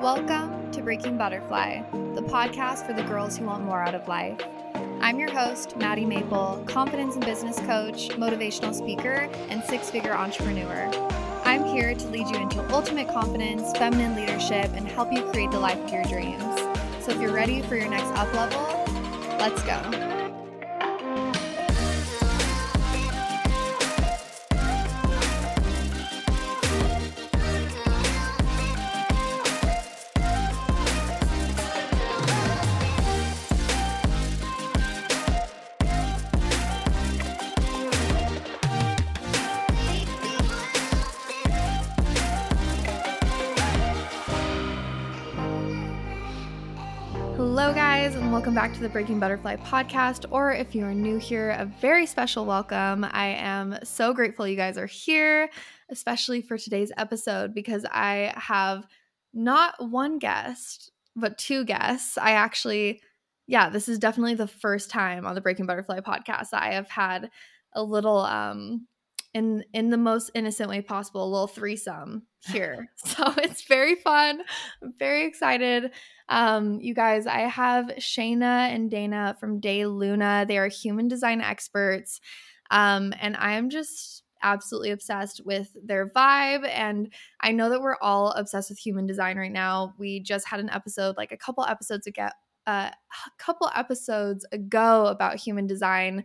Welcome to Breaking Butterfly, the podcast for the girls who want more out of life. I'm your host, Maddie Maple, confidence and business coach, motivational speaker, and six figure entrepreneur. I'm here to lead you into ultimate confidence, feminine leadership, and help you create the life of your dreams. So if you're ready for your next up level, let's go. Back to the Breaking Butterfly podcast. Or if you are new here, a very special welcome. I am so grateful you guys are here, especially for today's episode, because I have not one guest, but two guests. I actually, yeah, this is definitely the first time on the Breaking Butterfly podcast that I have had a little, um, in in the most innocent way possible, a little threesome here. so it's very fun. I'm very excited. Um, you guys, I have Shayna and Dana from Day Luna. They are human design experts. Um, and I am just absolutely obsessed with their vibe. And I know that we're all obsessed with human design right now. We just had an episode, like a couple episodes ago, a couple episodes ago about human design.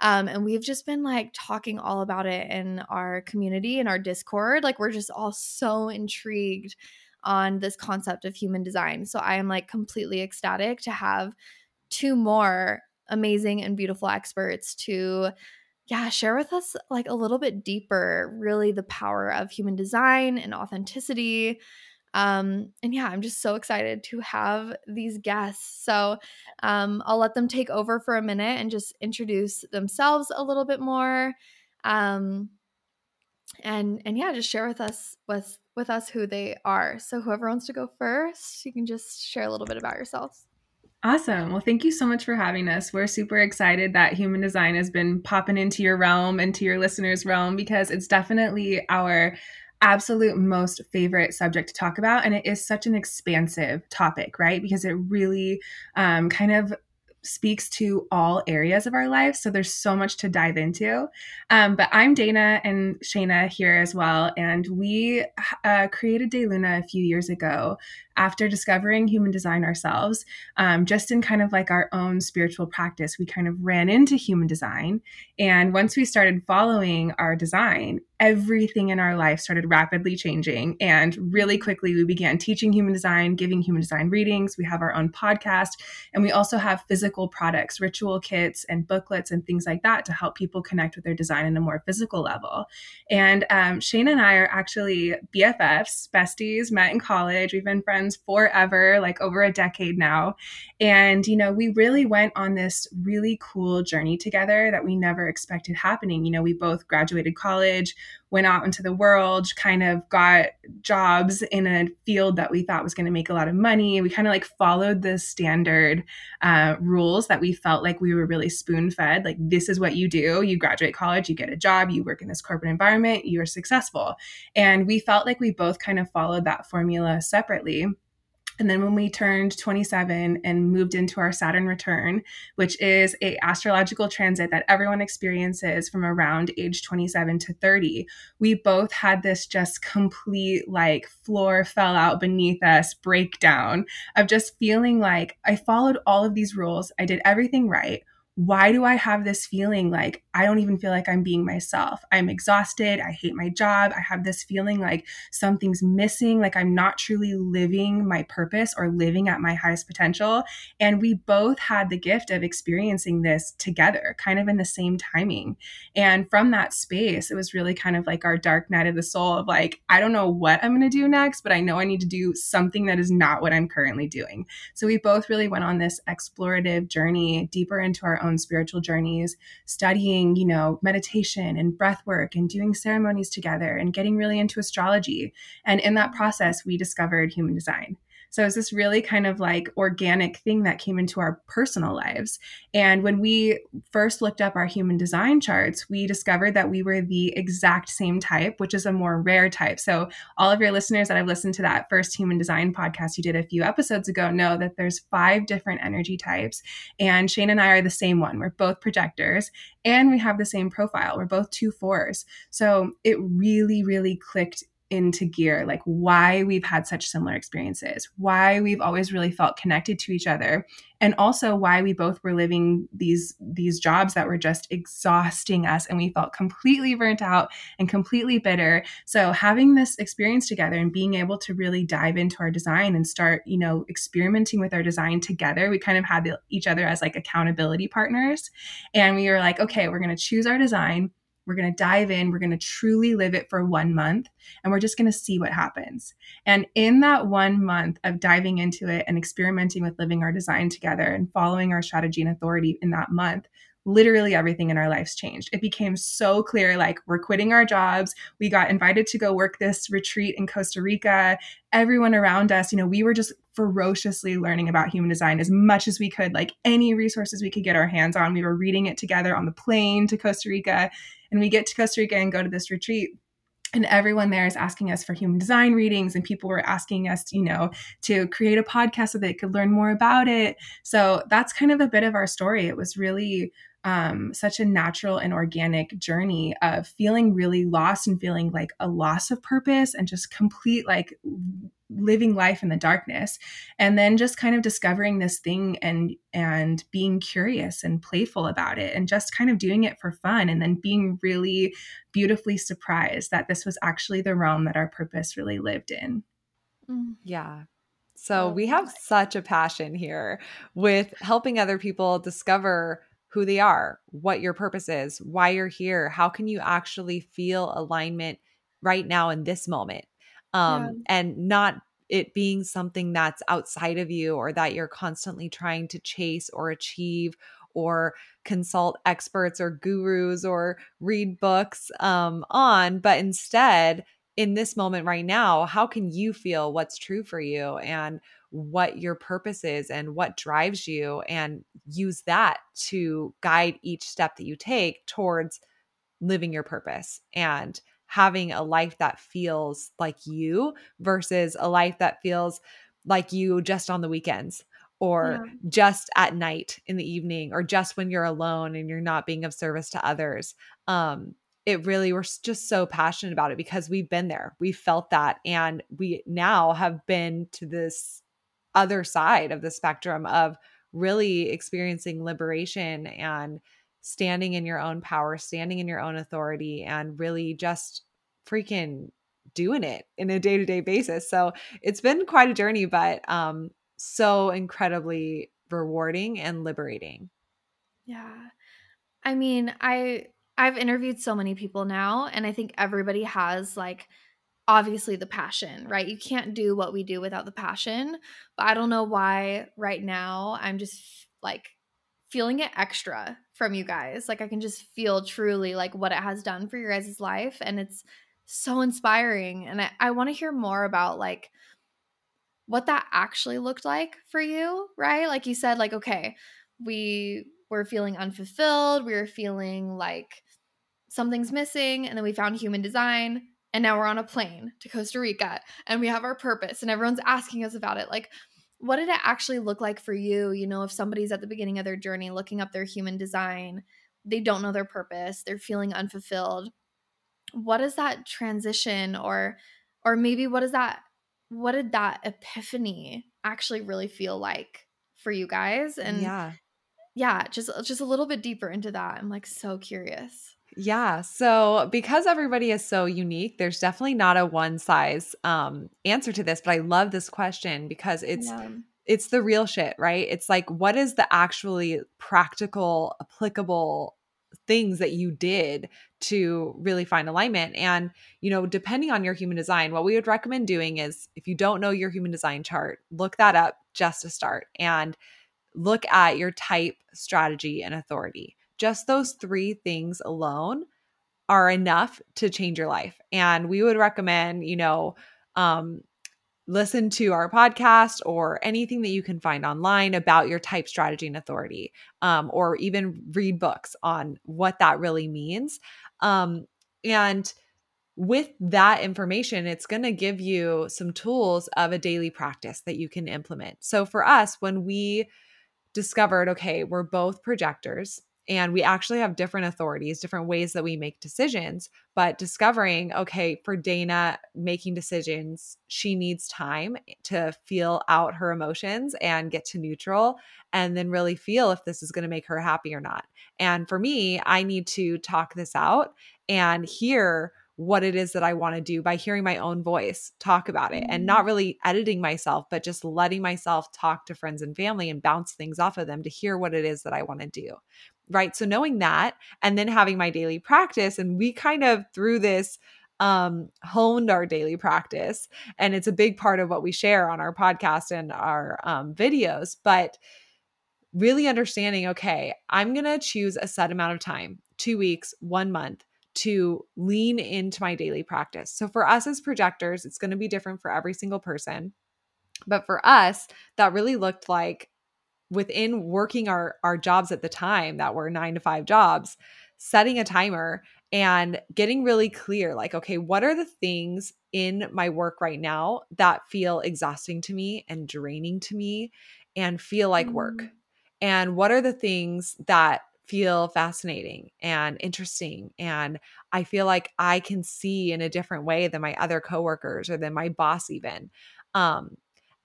Um, and we've just been like talking all about it in our community and our Discord. Like, we're just all so intrigued on this concept of human design. So I am like completely ecstatic to have two more amazing and beautiful experts to yeah, share with us like a little bit deeper really the power of human design and authenticity. Um, and yeah, I'm just so excited to have these guests. So um, I'll let them take over for a minute and just introduce themselves a little bit more. Um, and and yeah, just share with us with with us who they are. So whoever wants to go first, you can just share a little bit about yourselves. Awesome. Well, thank you so much for having us. We're super excited that human design has been popping into your realm and to your listeners' realm because it's definitely our absolute most favorite subject to talk about. And it is such an expansive topic, right? Because it really um, kind of speaks to all areas of our life. So there's so much to dive into. Um, but I'm Dana and Shayna here as well. And we uh, created Day Luna a few years ago after discovering human design ourselves, um, just in kind of like our own spiritual practice, we kind of ran into human design. And once we started following our design, everything in our life started rapidly changing. And really quickly, we began teaching human design, giving human design readings. We have our own podcast, and we also have physical products, ritual kits, and booklets, and things like that to help people connect with their design in a more physical level. And um, Shane and I are actually BFFs, besties, met in college. We've been friends friends forever, like over a decade now. And, you know, we really went on this really cool journey together that we never expected happening. You know, we both graduated college, went out into the world, kind of got jobs in a field that we thought was going to make a lot of money. We kind of like followed the standard uh, rules that we felt like we were really spoon fed. Like, this is what you do. You graduate college, you get a job, you work in this corporate environment, you're successful. And we felt like we both kind of followed that formula separately. And then when we turned 27 and moved into our Saturn return, which is a astrological transit that everyone experiences from around age 27 to 30, we both had this just complete like floor fell out beneath us breakdown of just feeling like I followed all of these rules, I did everything right why do I have this feeling like I don't even feel like I'm being myself? I'm exhausted. I hate my job. I have this feeling like something's missing, like I'm not truly living my purpose or living at my highest potential. And we both had the gift of experiencing this together, kind of in the same timing. And from that space, it was really kind of like our dark night of the soul of like, I don't know what I'm going to do next, but I know I need to do something that is not what I'm currently doing. So we both really went on this explorative journey deeper into our own spiritual journeys, studying, you know, meditation and breath work and doing ceremonies together and getting really into astrology. And in that process, we discovered human design. So it's this really kind of like organic thing that came into our personal lives. And when we first looked up our human design charts, we discovered that we were the exact same type, which is a more rare type. So all of your listeners that have listened to that first human design podcast you did a few episodes ago know that there's five different energy types. And Shane and I are the same one. We're both projectors and we have the same profile. We're both two fours. So it really, really clicked into gear like why we've had such similar experiences why we've always really felt connected to each other and also why we both were living these these jobs that were just exhausting us and we felt completely burnt out and completely bitter. So having this experience together and being able to really dive into our design and start you know experimenting with our design together we kind of had each other as like accountability partners. And we were like okay we're going to choose our design we're going to dive in. We're going to truly live it for one month and we're just going to see what happens. And in that one month of diving into it and experimenting with living our design together and following our strategy and authority in that month, literally everything in our lives changed. It became so clear like we're quitting our jobs. We got invited to go work this retreat in Costa Rica. Everyone around us, you know, we were just ferociously learning about human design as much as we could, like any resources we could get our hands on. We were reading it together on the plane to Costa Rica. And we get to Costa Rica and go to this retreat and everyone there is asking us for human design readings and people were asking us you know to create a podcast so they could learn more about it. So that's kind of a bit of our story. It was really um, such a natural and organic journey of feeling really lost and feeling like a loss of purpose and just complete like living life in the darkness and then just kind of discovering this thing and and being curious and playful about it and just kind of doing it for fun and then being really beautifully surprised that this was actually the realm that our purpose really lived in. Mm. yeah. So we have such a passion here with helping other people discover who they are, what your purpose is, why you're here, how can you actually feel alignment right now in this moment um, yeah. and not it being something that's outside of you or that you're constantly trying to chase or achieve or consult experts or gurus or read books um, on, but instead, in this moment right now, how can you feel what's true for you and what your purpose is and what drives you, and use that to guide each step that you take towards living your purpose and having a life that feels like you versus a life that feels like you just on the weekends or yeah. just at night in the evening or just when you're alone and you're not being of service to others um it really we're just so passionate about it because we've been there we felt that and we now have been to this other side of the spectrum of really experiencing liberation and standing in your own power, standing in your own authority, and really just freaking doing it in a day to day basis. So it's been quite a journey, but um, so incredibly rewarding and liberating. Yeah. I mean, I I've interviewed so many people now and I think everybody has like obviously the passion, right? You can't do what we do without the passion. But I don't know why right now I'm just like feeling it extra from you guys. Like I can just feel truly like what it has done for your guys' life. And it's so inspiring. And I, I want to hear more about like what that actually looked like for you, right? Like you said, like, okay, we were feeling unfulfilled, we were feeling like something's missing, and then we found human design. And now we're on a plane to Costa Rica and we have our purpose, and everyone's asking us about it. Like, what did it actually look like for you? You know, if somebody's at the beginning of their journey looking up their human design, they don't know their purpose, they're feeling unfulfilled. What is that transition or or maybe what is that what did that epiphany actually really feel like for you guys? And yeah. Yeah, just just a little bit deeper into that. I'm like so curious. Yeah. So because everybody is so unique, there's definitely not a one size um answer to this, but I love this question because it's yeah. it's the real shit, right? It's like what is the actually practical applicable things that you did to really find alignment and you know depending on your human design what we would recommend doing is if you don't know your human design chart look that up just to start and look at your type strategy and authority just those three things alone are enough to change your life. And we would recommend, you know, um, listen to our podcast or anything that you can find online about your type strategy and authority um, or even read books on what that really means. Um, and with that information it's going to give you some tools of a daily practice that you can implement. So for us when we discovered okay we're both projectors and we actually have different authorities, different ways that we make decisions. But discovering, okay, for Dana making decisions, she needs time to feel out her emotions and get to neutral and then really feel if this is going to make her happy or not. And for me, I need to talk this out and hear what it is that I want to do by hearing my own voice talk about it and not mm. really editing myself, but just letting myself talk to friends and family and bounce things off of them to hear what it is that I want to do right? So knowing that and then having my daily practice and we kind of through this um honed our daily practice and it's a big part of what we share on our podcast and our um, videos but really understanding okay i'm going to choose a set amount of time 2 weeks 1 month to lean into my daily practice. So for us as projectors it's going to be different for every single person but for us that really looked like within working our our jobs at the time that were 9 to 5 jobs setting a timer and getting really clear like okay what are the things in my work right now that feel exhausting to me and draining to me and feel like mm-hmm. work and what are the things that feel fascinating and interesting and i feel like i can see in a different way than my other coworkers or than my boss even um,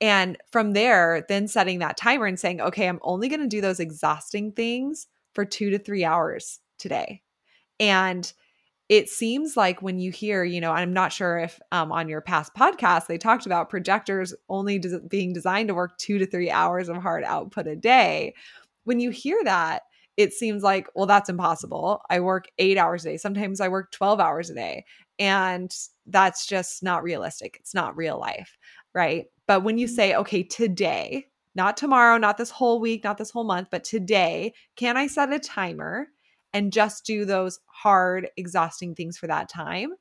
and from there, then setting that timer and saying, okay, I'm only going to do those exhausting things for two to three hours today. And it seems like when you hear, you know, I'm not sure if um, on your past podcast they talked about projectors only des- being designed to work two to three hours of hard output a day. When you hear that, it seems like, well, that's impossible. I work eight hours a day. Sometimes I work 12 hours a day. And that's just not realistic. It's not real life. Right. But when you mm-hmm. say, okay, today, not tomorrow, not this whole week, not this whole month, but today, can I set a timer and just do those hard, exhausting things for that time?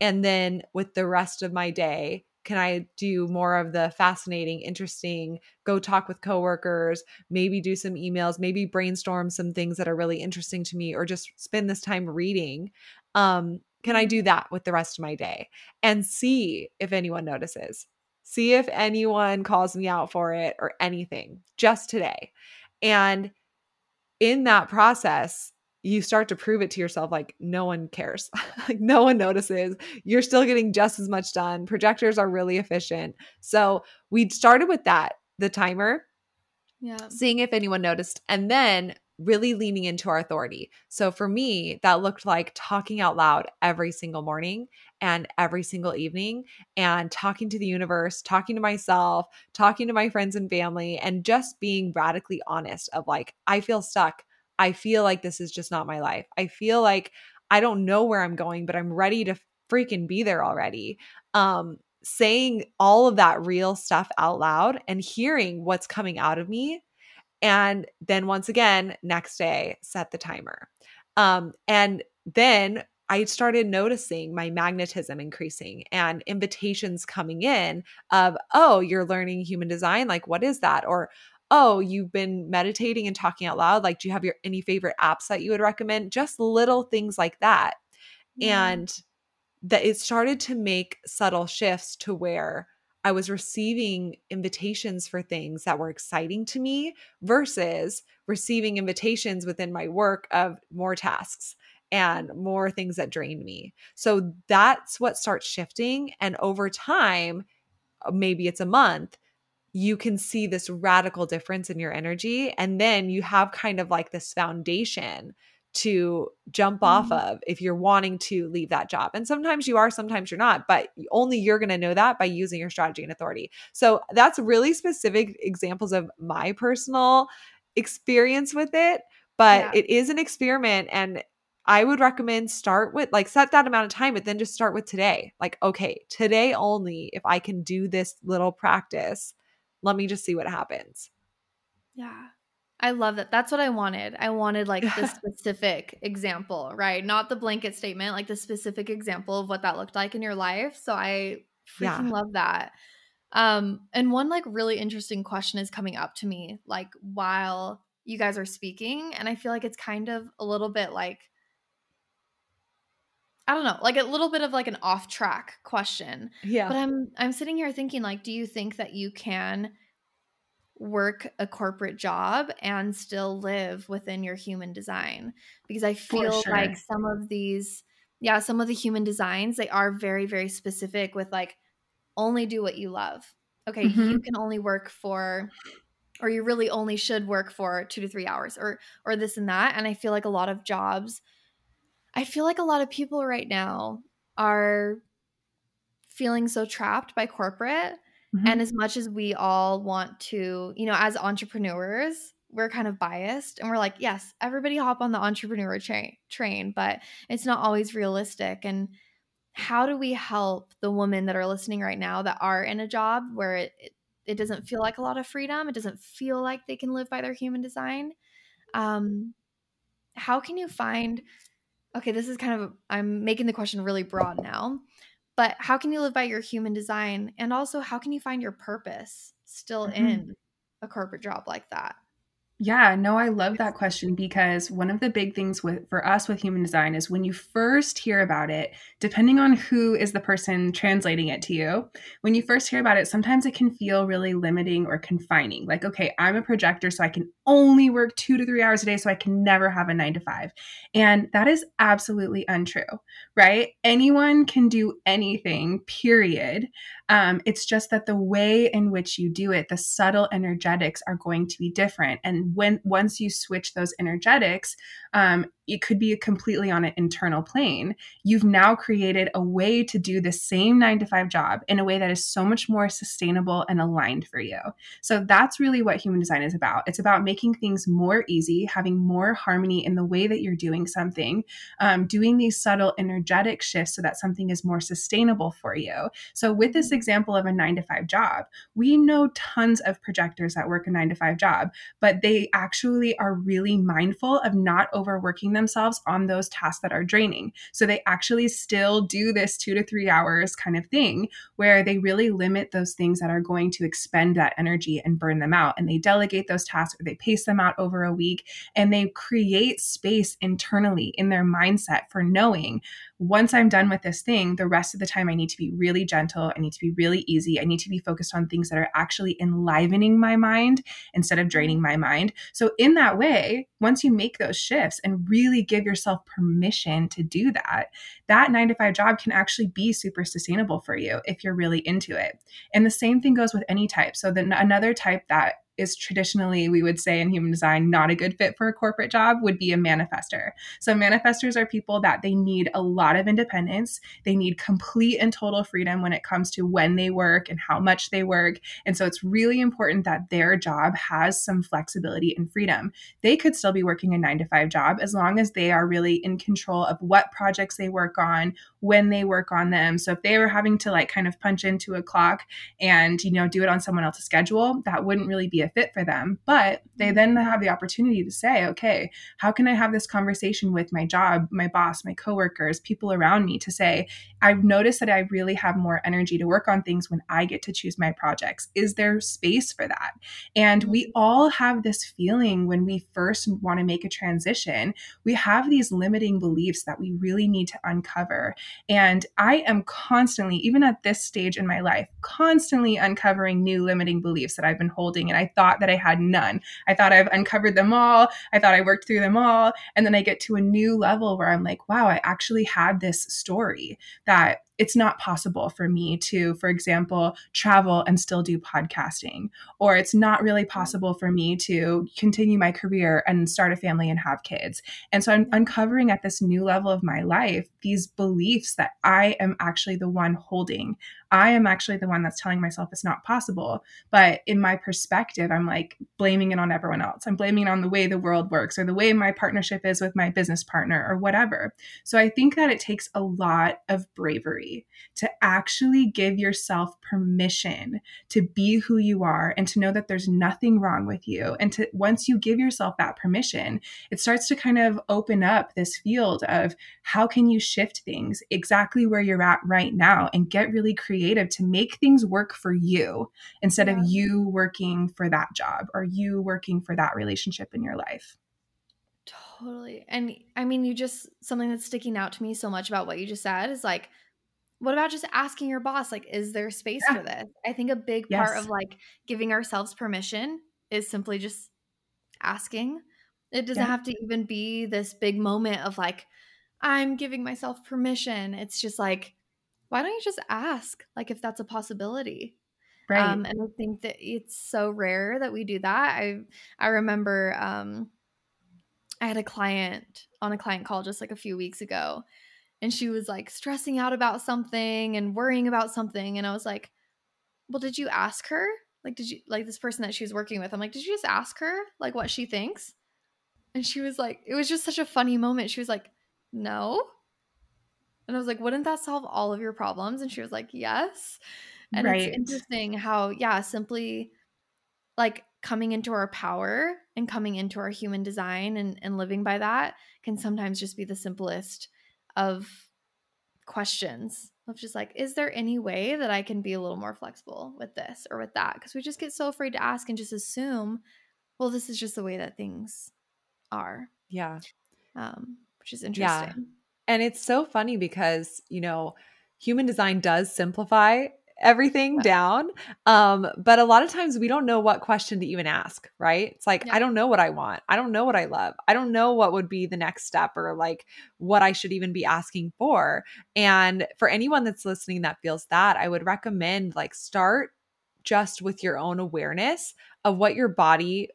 And then with the rest of my day, can I do more of the fascinating, interesting, go talk with coworkers, maybe do some emails, maybe brainstorm some things that are really interesting to me, or just spend this time reading? Um, can I do that with the rest of my day and see if anyone notices? See if anyone calls me out for it or anything just today. And in that process, you start to prove it to yourself like no one cares. like no one notices. You're still getting just as much done. Projectors are really efficient. So we started with that, the timer. Yeah. Seeing if anyone noticed. And then really leaning into our authority. So for me, that looked like talking out loud every single morning and every single evening and talking to the universe, talking to myself, talking to my friends and family, and just being radically honest of like, I feel stuck. I feel like this is just not my life. I feel like I don't know where I'm going, but I'm ready to freaking be there already. Um, saying all of that real stuff out loud and hearing what's coming out of me and then once again, next day, set the timer. Um, and then I started noticing my magnetism increasing and invitations coming in of, oh, you're learning human design. Like, what is that? Or, oh, you've been meditating and talking out loud. Like, do you have your any favorite apps that you would recommend? Just little things like that. Yeah. And that it started to make subtle shifts to where I was receiving invitations for things that were exciting to me versus receiving invitations within my work of more tasks and more things that drain me. So that's what starts shifting. And over time, uh, maybe it's a month, you can see this radical difference in your energy. And then you have kind of like this foundation to jump off mm-hmm. of if you're wanting to leave that job. And sometimes you are, sometimes you're not, but only you're going to know that by using your strategy and authority. So that's really specific examples of my personal experience with it, but yeah. it is an experiment and I would recommend start with like set that amount of time, but then just start with today. Like, okay, today only, if I can do this little practice, let me just see what happens. Yeah. I love that. That's what I wanted. I wanted like the specific example, right? Not the blanket statement, like the specific example of what that looked like in your life. So I freaking yeah. love that. Um, and one like really interesting question is coming up to me like while you guys are speaking, and I feel like it's kind of a little bit like I don't know, like a little bit of like an off track question. Yeah. But I'm I'm sitting here thinking like, do you think that you can work a corporate job and still live within your human design? Because I feel sure. like some of these, yeah, some of the human designs, they are very, very specific with like only do what you love. Okay, Mhm. you can only work for or you really only should work for 2 to 3 hours or or this and that and I feel like a lot of jobs I feel like a lot of people right now are feeling so trapped by corporate Mhm. and as much as we all want to, you know, as entrepreneurs, we're kind of biased and we're like, yes, everybody hop on the entrepreneur tra- train, but it's not always realistic and how do we help the women that are listening right now that are in a job where it, it, it doesn't feel like a lot of freedom it doesn't feel like they can live by their human design um, how can you find okay this is kind of i'm making the question really broad now but how can you live by your human design and also how can you find your purpose still Mhm. in a corporate job like that Yeah, no, I love that question because one of the big things with for us with human design is when you first hear about it, depending on who is the person translating it to you, when you first hear about it, sometimes it can feel really limiting or confining. Like, okay, I'm a projector, so I can only work two to three hours a day, so I can never have a nine to five. And that is absolutely untrue, right? Anyone can do anything, period. Um, it's just that the way in which you do it, the subtle energetics are going to be different. And when once you switch those energetics, um, it could be completely on an internal plane. You've now created a way to do the same nine to five job in a way that is so much more sustainable and aligned for you. So that's really what human design is about. It's about making things more easy, having more harmony in the way that you're doing something, um, doing these subtle energetic shifts so that something is more sustainable for you. So, with this example of a nine to five job, we know tons of projectors that work a nine to five job, but they actually are really mindful of not overworking themselves on those tasks that are draining. So, they actually still do this two to three hours kind of thing where they really limit those things that are going to expend that energy and burn them out. And they delegate those tasks or they pace them out over a week and they create space internally in their mindset for knowing once I'm done with this thing, the rest of the time I need to be really gentle. I need to be really easy. I need to be focused on things that are actually enlivening my mind instead of mm-hmm. draining my mind. So, in that way, once you make those shifts and really give yourself permission to do that, that nine to five job can actually be super sustainable for you if you're really into it. And the same thing goes with any type. So, then another type that is traditionally, we would say in human design, not a good fit for a corporate job would be a manifestor. So, manifestors are people that they need a lot of independence. They need complete and total freedom when it comes to when they work and how much they work. And so, it's really important that their job has some flexibility and freedom. They could still be working a nine to five job as long as they are really in control of what projects they work on, when they work on them. So, if they were having to like kind of punch into a clock and, you know, do it on someone else's schedule, that wouldn't really be a fit for them. But they then have the opportunity to say, okay, how can I have this conversation with my job, my boss, my coworkers, people around me to say, I've noticed that I really have more energy to work on things when I get to choose my projects. Is there space for that? And we all have this feeling when we first want to make a transition, we have these limiting beliefs that we really need to uncover. And I am constantly, even at this stage in my life, constantly uncovering new limiting beliefs that I've been holding. And I thought that I had none. I thought I've uncovered them all. I thought I worked through them all. And then I get to a new level where I'm like, wow, I actually had this story that it's not possible for me to, for example, travel and still do podcasting, or it's not really mm-hmm. possible for me to continue my career and start a family and have kids. And so I'm uncovering at this new level of my life these beliefs that I am actually the one holding. I am actually the one that's telling myself it's not possible. But in my perspective, I'm like blaming it on everyone else. I'm blaming it on the way the world works or the way my partnership is with my business partner or whatever. So I think that it takes a lot of bravery to actually give yourself permission to be who you are and to know that there's nothing wrong with you. And to once you give yourself that permission, it starts to kind of open up this field of how can you shift things exactly where you're at right now and get really creative creative to make things work for you instead Yeah. of you working for that job or you working for that relationship in your life. Totally. And I mean, you just something that's sticking out to me so much about what you just said is like, what about just asking your boss, like, is there space Yeah. for this? I think a big part of like giving ourselves permission is simply just asking. It doesn't Yeah. have to even be this big moment of like, I'm giving myself permission. It's just like, why don't you just ask? Like, if that's a possibility. Right. Um, and I think that it's so rare that we do that. I I remember um, I had a client on a client call just like a few weeks ago, and she was like stressing out about something and worrying about something, and I was like, "Well, did you ask her? Like, did you like this person that she was working with? I'm like, did you just ask her like what she thinks?" And she was like, it was just such a funny moment. She was like, "No." And I was like, wouldn't that solve all of your problems? And she was like, yes. And right. it's interesting how, yeah, simply like coming into our power and coming into our human design and, and living by that can sometimes just be the simplest of questions of just like, is there any way that I can be a little more flexible with this or with that? Because we just get so afraid to ask and just assume, well, this is just the way that things are, Yeah. um, which is interesting. Yeah. And it's so funny because, you know, human design does simplify everything Yeah. down. Um, but a lot of times we don't know what question to even ask, right? It's like, Yeah. I don't know what I want. I don't know what I love. I don't know what would be the next step or like what I should even be asking for. And for anyone that's listening that feels that, I would recommend like start just with your own awareness of what your body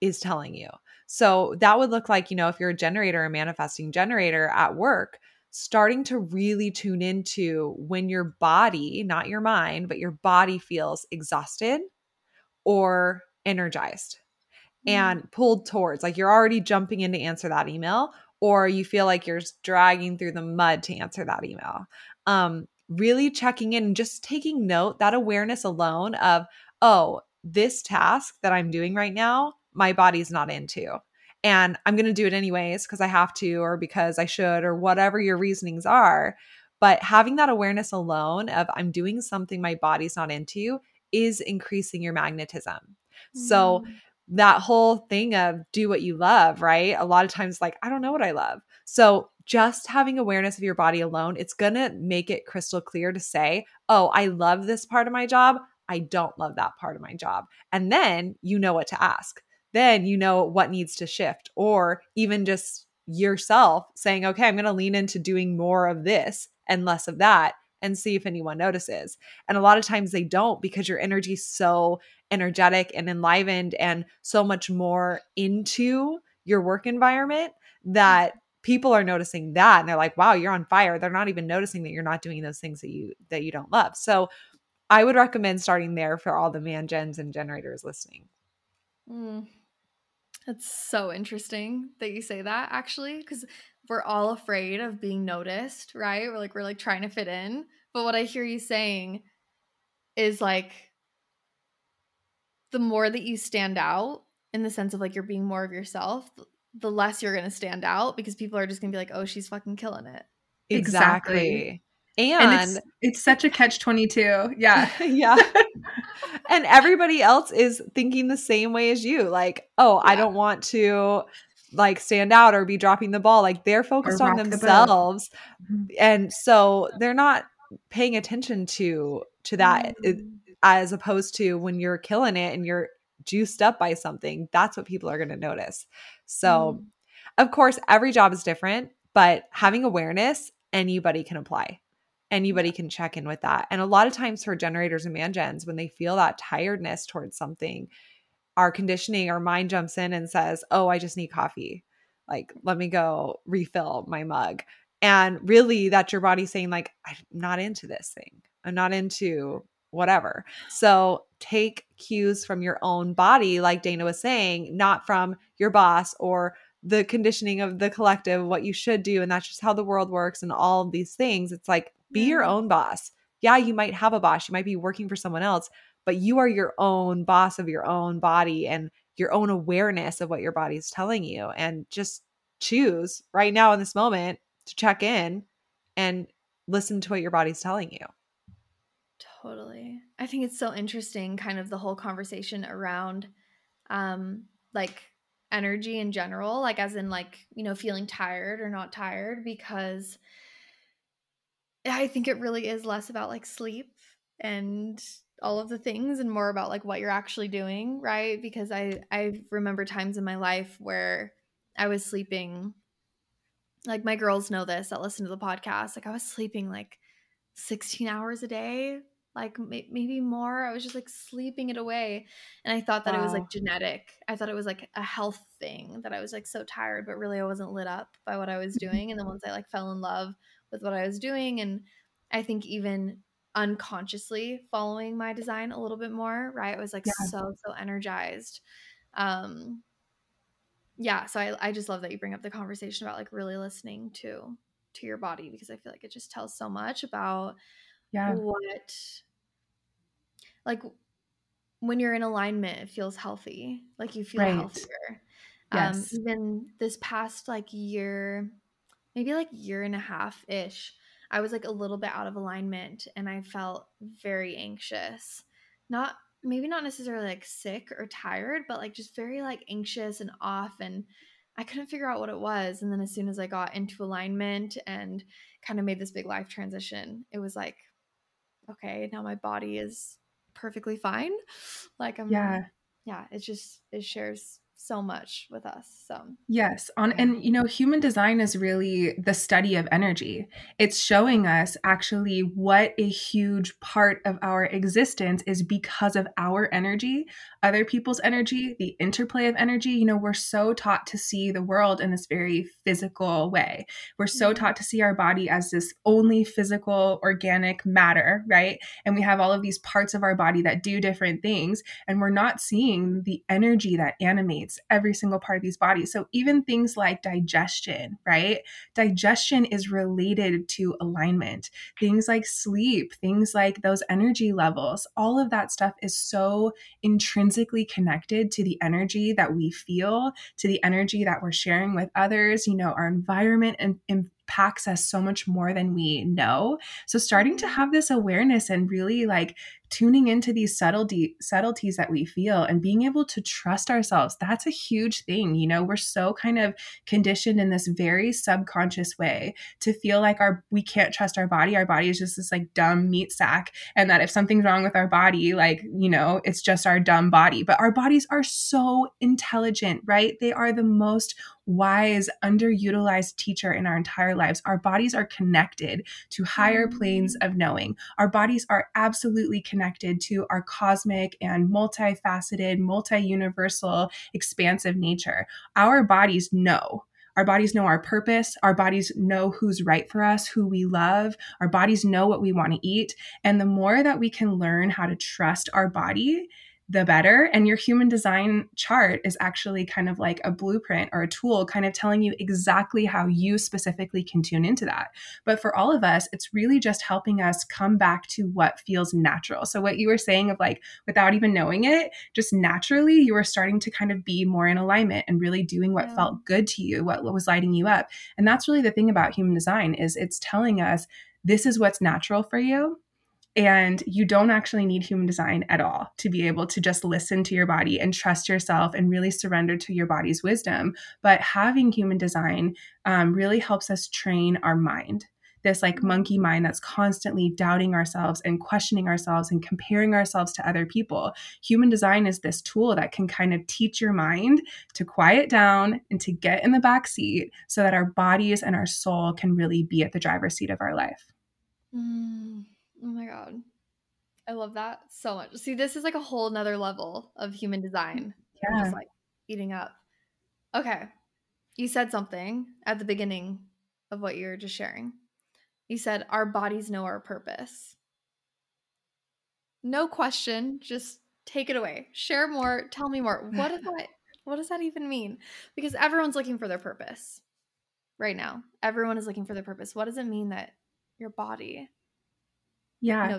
is telling you. So that would look like, you know, if you're a generator, a manifesting generator at work, starting to really tune into when your body, not your mind, but your body feels exhausted or energized Mm. and pulled towards, like you're already jumping in to answer that email, or you feel like you're dragging through the mud to answer that email. Um, really checking in and just taking note that awareness alone of, oh, this task that I'm doing right now, my body's not into. And I'm going to do it anyways because I have to, or because I should, or whatever your reasonings are. But having that awareness alone of I'm doing something my body's not into is increasing your magnetism. So, Mm. that whole thing of do what you love, right? A lot of times, like, I don't know what I love. So, just having awareness of your body alone, it's going to make it crystal clear to say, oh, I love this part of my job. I don't love that part of my job. And then you know what to ask. Then you know what needs to shift, or even just yourself saying, okay, I'm going to lean into doing more of this and less of that and see if anyone notices. And a lot of times they don't because your energy is so energetic and enlivened and so much more into your work environment that people are noticing that and they're like wow you're on fire they're not even noticing that you're not doing those things that you that you don't love so i would recommend starting there for all the man gens and generators listening Mm. That's so interesting that you say that actually, because we're all afraid of being noticed, right? We're like, we're like trying to fit in. But what I hear you saying is like the more that you stand out in the sense of like you're being more of yourself, the less you're going to stand out because people are just going to be like, oh, she's fucking killing it. Exactly. And, And it's it's such a catch 22. Yeah. yeah. and everybody else is thinking the same way as you. Like, oh, I don't want to like stand out or be dropping the ball. Like they're focused on rock the themselves. Mhm. And so they're not paying attention to to that Mm. as opposed to when you're killing it and you're juiced up by something, that's what people are going to notice. So, Mm. of course, every job is different, but having awareness, anybody can apply. Anybody can check in with that. And a lot of times for generators and man gens, when they feel that tiredness towards something, our conditioning, our mind jumps in and says, Oh, I just need coffee. Like, let me go refill my mug. And really, that's your body saying, like, I'm not into this thing. I'm not into whatever. So take cues from your own body, like Dana was saying, not from your boss or the conditioning of the collective, what you should do. And that's just how the world works and all of these things. It's like, be your own boss. Yeah, you might have a boss, you might be working for someone else, but you are your own boss of your own body and your own awareness of what your body's telling you. And just choose right now in this moment to check in and listen to what your body's telling you. Totally. I think it's so interesting, kind of the whole conversation around um, like energy in general, like as in like, you know, feeling tired or not tired, because I think it really is less about like sleep and all of the things and more about like what you're actually doing, right? Because I I remember times in my life where I was sleeping like my girls know this that listen to the podcast. Like I was sleeping like 16 hours a day, like maybe more. I was just like sleeping it away. And I thought that wow. it was like genetic. I thought it was like a health thing that I was like so tired, but really I wasn't lit up by what I was doing. And then once I like fell in love with what I was doing, and I think even unconsciously following my design a little bit more, right? I was like yeah. so, so energized. Um, yeah, so I, I just love that you bring up the conversation about like really listening to to your body because I feel like it just tells so much about yeah what like when you're in alignment it feels healthy like you feel right. healthier um, yes. um even this past like year maybe like year and a half ish i was like a little bit out of alignment and i felt very anxious not maybe not necessarily like sick or tired but like just very like anxious and off and I couldn't figure out what it was. And then as soon as I got into alignment and kind of made this big life transition, it was like, okay, now my body is perfectly fine. Like I'm yeah. Yeah, it just it shares so much with us. So, yes, on and you know, human design is really the study of energy. It's showing us actually what a huge part of our existence is because of our energy, other people's energy, the interplay of energy. You know, we're so taught to see the world in this very physical way. We're so mm-hmm. taught to see our body as this only physical, organic matter, right? And we have all of these parts of our body that do different things, and we're not seeing the energy that animates every single part of these bodies. So even things like digestion, right? Digestion is related to alignment. Things like sleep, things like those energy levels, all of that stuff is so intrinsically connected to the energy that we feel, to the energy that we're sharing with others. You know, our environment and, and impacts us so much more than we know. So starting to mm-hmm. have this awareness and really like tuning into these subtlety subtleties that we feel and being able to trust ourselves that's a huge thing you know we're so kind of conditioned in this very subconscious way to feel like our we can't trust our body our body is just this like dumb meat sack and that if something's wrong with our body like you know it's just our dumb body but our bodies are so intelligent right they are the most wise, underutilized teacher in our entire lives. Our bodies are connected to higher planes mm. of knowing. Our bodies are absolutely connected to our cosmic and multifaceted, multi universal, expansive nature. Our bodies know. Our bodies know our purpose. Our bodies know who's right for us, who we love. Our bodies know what we want to eat. And the more that we can learn how to trust our body the better. And your human design chart is actually kind of like a blueprint or a tool, kind of telling you exactly how you specifically can tune into that. But for all of us, it's really just helping us come back to what feels natural. So, what you were saying of like, without even knowing it, just naturally, you were starting to kind of be more in alignment and really doing what yeah. felt good to you, what, what was lighting you up. And that's really the thing about human design is it's telling us this is what's natural for you and you don't actually need human design at all to be able to just listen to your body and trust yourself and really surrender to your body's wisdom. But having human design um, really helps us train our mind. This like monkey mind that's constantly doubting ourselves and questioning ourselves and comparing ourselves to other people. Human design is this tool that can kind of teach your mind to quiet down and to get in the back seat so that our bodies and our soul can really be at the driver's seat of our life. Mm. Oh my god. I love that so much. See, this is like a whole nother level of human design. Yeah. Just like eating up. Okay. You said something at the beginning of what you're just sharing. You said our bodies know our purpose. No question, just take it away. Share more, tell me more. What is that? What does that even mean? Because everyone's looking for their purpose right now. Everyone is looking for their purpose. What does it mean that your body yeah.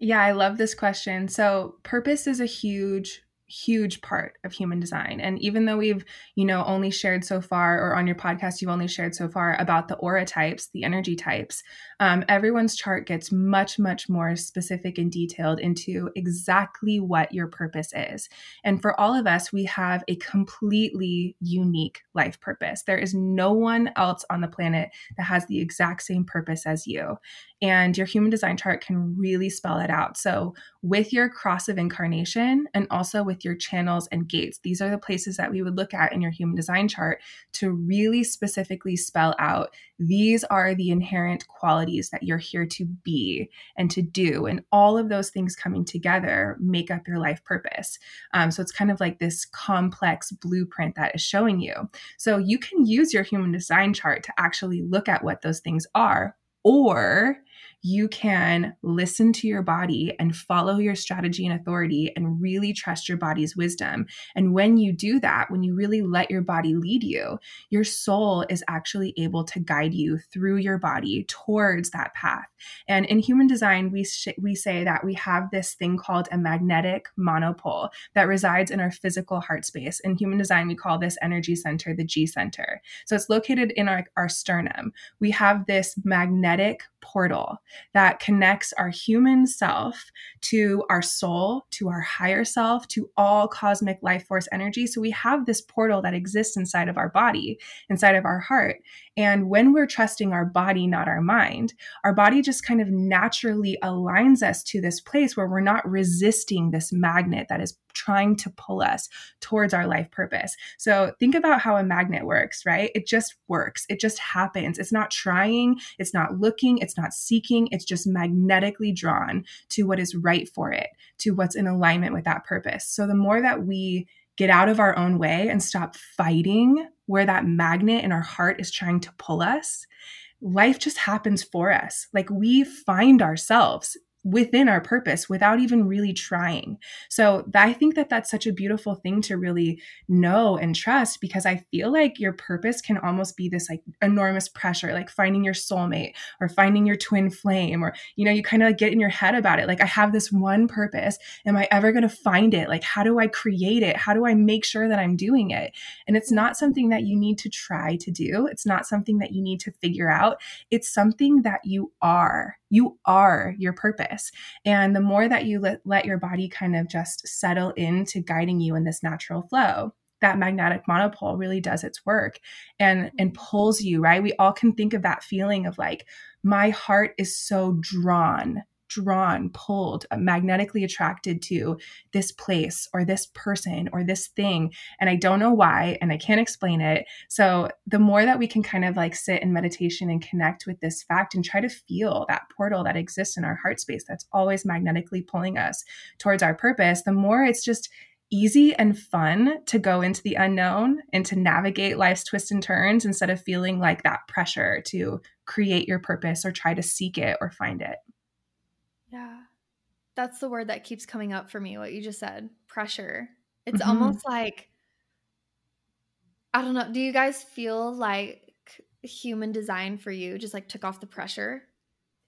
Yeah, I love this question. So, purpose is a huge huge part of human design. And even though we've, you know, only shared so far, or on your podcast, you've only shared so far about the aura types, the energy types, um, everyone's chart gets much, much more specific and detailed into exactly what your purpose is. And for all of us, we have a completely unique life purpose. There is no one else on the planet that has the exact same purpose as you. And your human design chart can really spell it out. So, with your cross of incarnation and also with your channels and gates, these are the places that we would look at in your human design chart to really specifically spell out these are the inherent qualities that you're here to be and to do. And all of those things coming together make up your life purpose. Um, so, it's kind of like this complex blueprint that is showing you. So, you can use your human design chart to actually look at what those things are. Or you can listen to your body and follow your strategy and authority and really trust your body's wisdom. And when you do that, when you really let your body lead you, your soul is actually able to guide you through your body towards that path. And in human design, we sh- we say that we have this thing called a magnetic monopole that resides in our physical heart space. In human design, we call this energy center the G center. So it's located in our, our sternum. We have this magnetic portal that connects our human self to our soul, to our higher self, to all cosmic life force energy. So we have this portal that exists inside of our body, inside of our heart. And when we're trusting our body, not our mind, our body just kind of naturally aligns us to this place where we're not resisting this magnet that is trying to pull us towards our life purpose. So think about how a magnet works, right? It just works. It just happens. It's not trying, it's not looking, it's not seeking, it's just magnetically drawn to what is right for it, to what's in alignment with that purpose. So the more that we get out of our own way and stop fighting where that magnet in our heart is trying to pull us, life just happens for us. Like we find ourselves within our purpose without even really trying. So I think that that's such a beautiful thing to really know and trust because I feel like your purpose can almost be this like enormous pressure, like finding your soulmate or finding your twin flame, or, you know, you kind of like get in your head about it. Like, I have this one purpose. Am I ever going to find it? Like, how do I create it? How do I make sure that I'm doing it? And it's not something that you need to try to do. It's not something that you need to figure out. It's something that you are. You are your purpose. And the more that you let, let your body kind of just settle into guiding you in this natural flow, that magnetic monopole really does its work and and pulls you right we all can think of that feeling of like my heart is so drawn drawn, pulled, uh, magnetically attracted to this place or this person or this thing. And I don't know why, and I can't explain it. So the more that we can kind of like sit in meditation and connect with this fact and try to feel that portal that exists in our heart space that's always magnetically pulling us towards our purpose, the more it's just easy and fun to go into the unknown and to navigate life's twists and turns instead of feeling like that pressure to create your purpose or try to seek it or find it. Yeah. That's the word that keeps coming up for me, what you just said pressure. It's mm-hmm. almost like, I don't know. Do you guys feel like human design for you just like took off the pressure?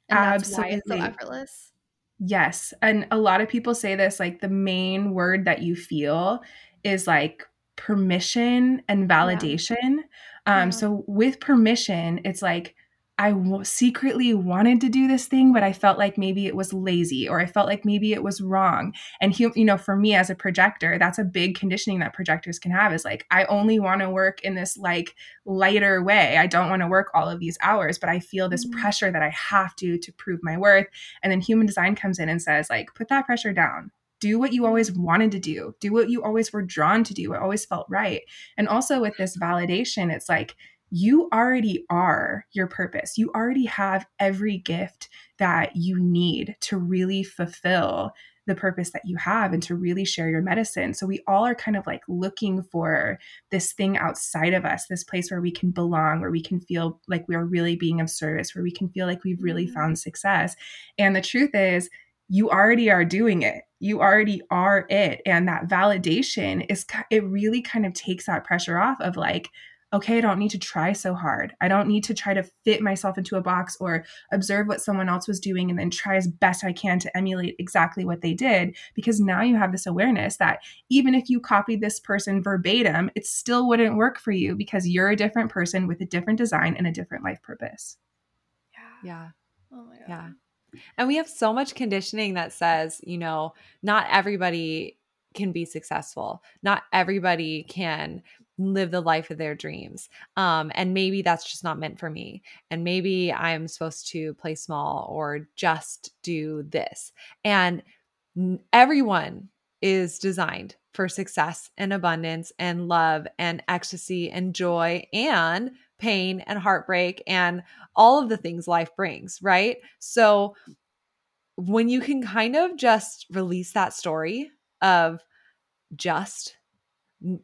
And that's Absolutely. why it's so effortless? Yes. And a lot of people say this like the main word that you feel is like permission and validation. Yeah. Um, yeah. So with permission, it's like, I w- secretly wanted to do this thing, but I felt like maybe it was lazy or I felt like maybe it was wrong. And, you know, for me as a projector, that's a big conditioning that projectors can have is like, I only want to work in this like lighter way. I don't want to work all of these hours, but I feel this mm-hmm. pressure that I have to to prove my worth. And then human design comes in and says, like, put that pressure down do what you always wanted to do do what you always were drawn to do what always felt right and also with this validation it's like you already are your purpose. You already have every gift that you need to really fulfill the purpose that you have and to really share your medicine. So we all are kind of like looking for this thing outside of us, this place where we can belong, where we can feel like we are really being of service, where we can feel like we've really mm-hmm. found success. And the truth is, you already are doing it. You already are it. And that validation is, it really kind of takes that pressure off of like, okay, I don't need to try so hard. I don't need to try to fit myself into a box or observe what someone else was doing and then try as best I can to emulate exactly what they did. Because now you have this awareness that even if you copied this person verbatim, it still wouldn't work for you because you're a different person with a different design and a different life purpose. Yeah. Yeah. Oh my God. Yeah. And we have so much conditioning that says, you know, not everybody can be successful. Not everybody can live the life of their dreams. Um, and maybe that's just not meant for me. And maybe I'm supposed to play small or just do this. And everyone is designed for success and abundance and love and ecstasy and joy and pain and heartbreak and all of the things life brings, right? So when you can kind of just release that story of just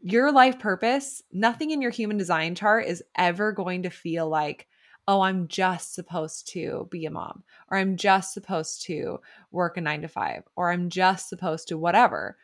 your life purpose, nothing in your human design chart is ever going to feel like, oh, I'm just supposed to be a mom, or I'm just supposed to work a nine to five, or I'm just supposed to whatever.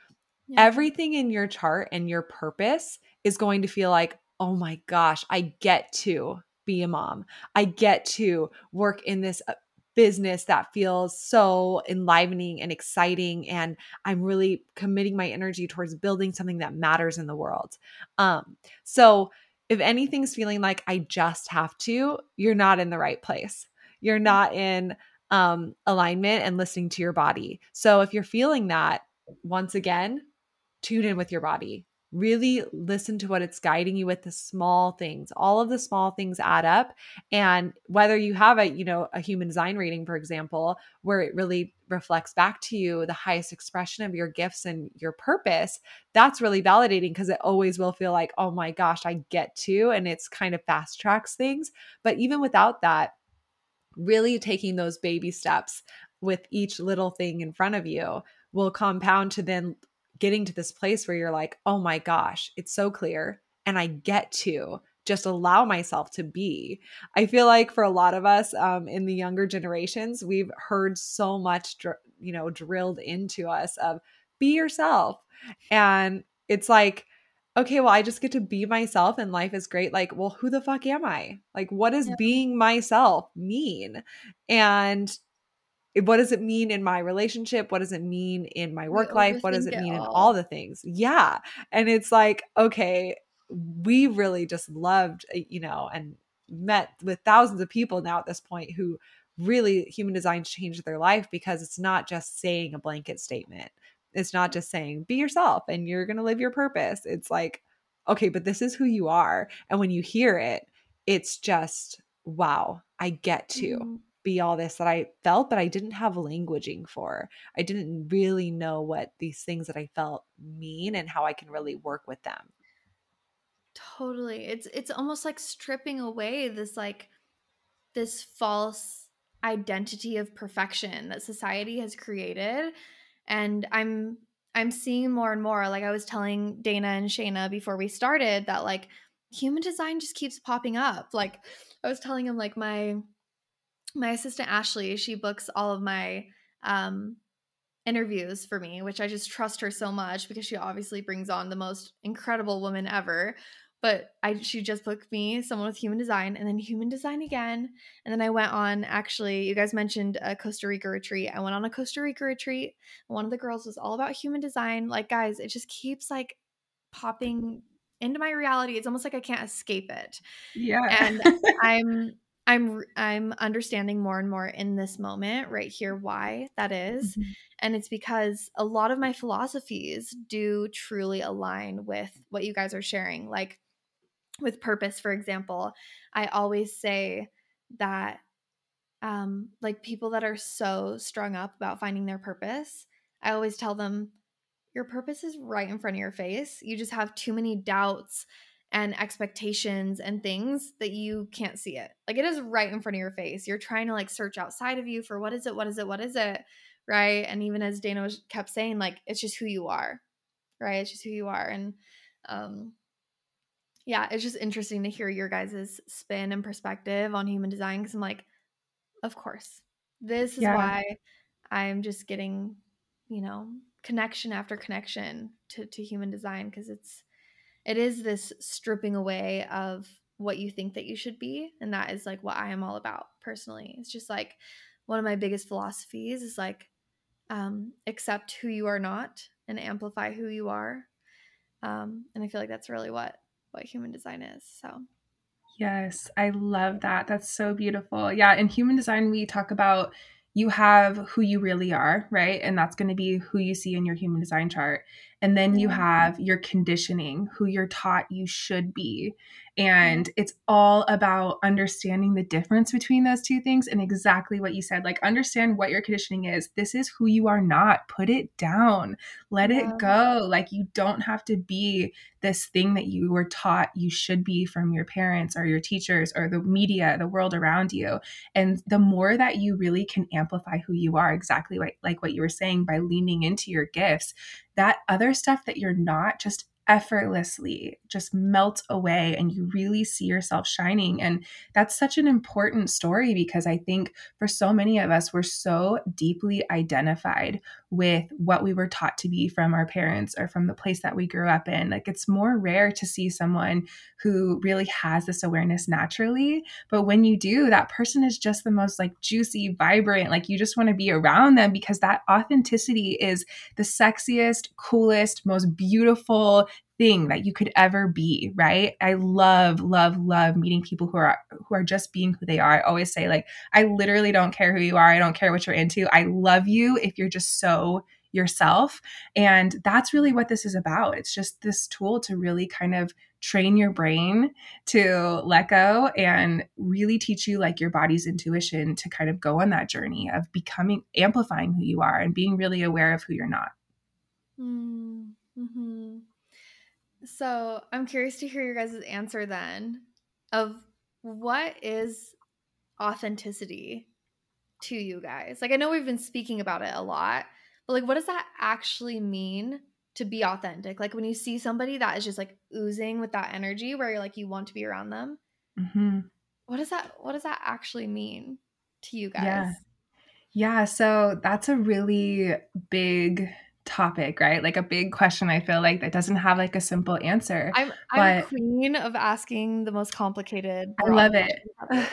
Yeah. Everything in your chart and your purpose is going to feel like, oh my gosh, I get to be a mom. I get to work in this uh, business that feels so enlivening and exciting and i'm really committing my energy towards building something that matters in the world. Um so if anything's feeling like i just have to you're not in the right place. You're mm. not in um alignment and listening to your body. So if you're feeling that once again tune in with your body really listen to what it's guiding you with the small things. All of the small things add up and whether you have a you know a human design reading for example where it really reflects back to you the highest expression of your gifts and your purpose that's really validating because it always will feel like oh my gosh i get to and it's kind of fast tracks things. But even without that really taking those baby steps with each little thing in front of you will compound to then getting to this place where you're like, oh my gosh, it's so clear. And I get to just allow myself to be. I feel like for a lot of us um, in the younger generations, we've heard so much, dr- you know, drilled into us of be yourself. And it's like, okay, well, I just get to be myself and life is great. Like, well, who the fuck am I? Like, what does yeah. being myself mean? And what does it mean in my relationship? What does it mean in my work life? What does it mean all. in all. the things? Yeah. And it's like okay we really just loved uh, you know and met with thousands of people now at this point who really human design changed their life because it's not just saying a blanket statement. It's not just saying be yourself and you're going to live your purpose. It's like okay but this is who you are. And when you hear it it's just wow i get to. Mm-hmm be all this that I felt, but I didn't have languaging for. I didn't really know what these things that I felt mean and how I can really work with them. Totally. It's it's almost like stripping away this like this false identity of perfection that society has created. And I'm I'm seeing more and more like I was telling Dana and Shayna before we started that like human design just keeps popping up. Like I was telling him like my my assistant Ashley, she books all of my um, interviews for me, which I just trust her so much because she obviously brings on the most incredible woman ever. But I she just booked me someone with human design and then human design again. And then I went on actually, you guys mentioned a Costa Rica retreat. I went on a Costa Rica retreat. One of the girls was all about human design. Like guys, it just keeps like popping into my reality. It's almost like I can't escape it. Yeah. And I'm I'm I'm understanding more and more in this moment right here why that is. Mm-hmm. and it's because a lot of my philosophies do truly align with what you guys are sharing like with purpose for example I always say that um like people that are so strung up about finding their purpose I always tell them your purpose is right in front of your face you just have too many doubts and expectations and things that you can't see it. Like it is right in front of your face. You're trying to like search outside of you for what is it? What is it? What is it? Right. And even as Dana was, kept saying, like, it's just who you are. Right. It's just who you are. And um, yeah, it's just interesting to hear your guys' spin and perspective on human design because I'm like, of course. This is yeah. why I'm just getting, you know, connection after connection to, to human design because it's it is this stripping away of what you think that you should be and that is like what i am all about personally it's just like one of my biggest philosophies is like um, accept who you are not and amplify who you are um, and i feel like that's really what what human design is so yes i love that that's so beautiful yeah in human design we talk about you have who you really are, right? And that's going to be who you see in your human design chart. And then you have your conditioning, who you're taught you should be. And it's all about understanding the difference between those two things and exactly what you said. Like, understand what your conditioning is. This is who you are not. Put it down, let yeah. it go. Like, you don't have to be this thing that you were taught you should be from your parents or your teachers or the media, the world around you. And the more that you really can amplify who you are, exactly like, like what you were saying, by leaning into your gifts, that other stuff that you're not just effortlessly just melt away and you really see yourself shining. And that's such an important story because I think for so many of us, we're so deeply identified with what we were taught to be from our parents or from the place that we grew up in. Like it's more rare to see someone who really has this awareness naturally. But when you do, that person is just the most like juicy, vibrant, like you just want to be around them because that authenticity is the sexiest, coolest, most beautiful thing that you could ever be, right? I love love love meeting people who are who are just being who they are. I always say like I literally don't care who you are. I don't care what you're into. I love you if you're just so yourself. And that's really what this is about. It's just this tool to really kind of train your brain to let go and really teach you like your body's intuition to kind of go on that journey of becoming amplifying who you are and being really aware of who you're not. Mm-hmm. So I'm curious to hear your guys' answer then of what is authenticity to you guys? Like I know we've been speaking about it a lot, but like what does that actually mean to be authentic? Like when you see somebody that is just like oozing with that energy where you're like you want to be around them. Mm-hmm. What does that what does that actually mean to you guys? Yeah. Yeah, so that's a really big topic, right? Like a big question I feel like that doesn't have like a simple answer. I'm I'm queen of asking the most complicated. I love it.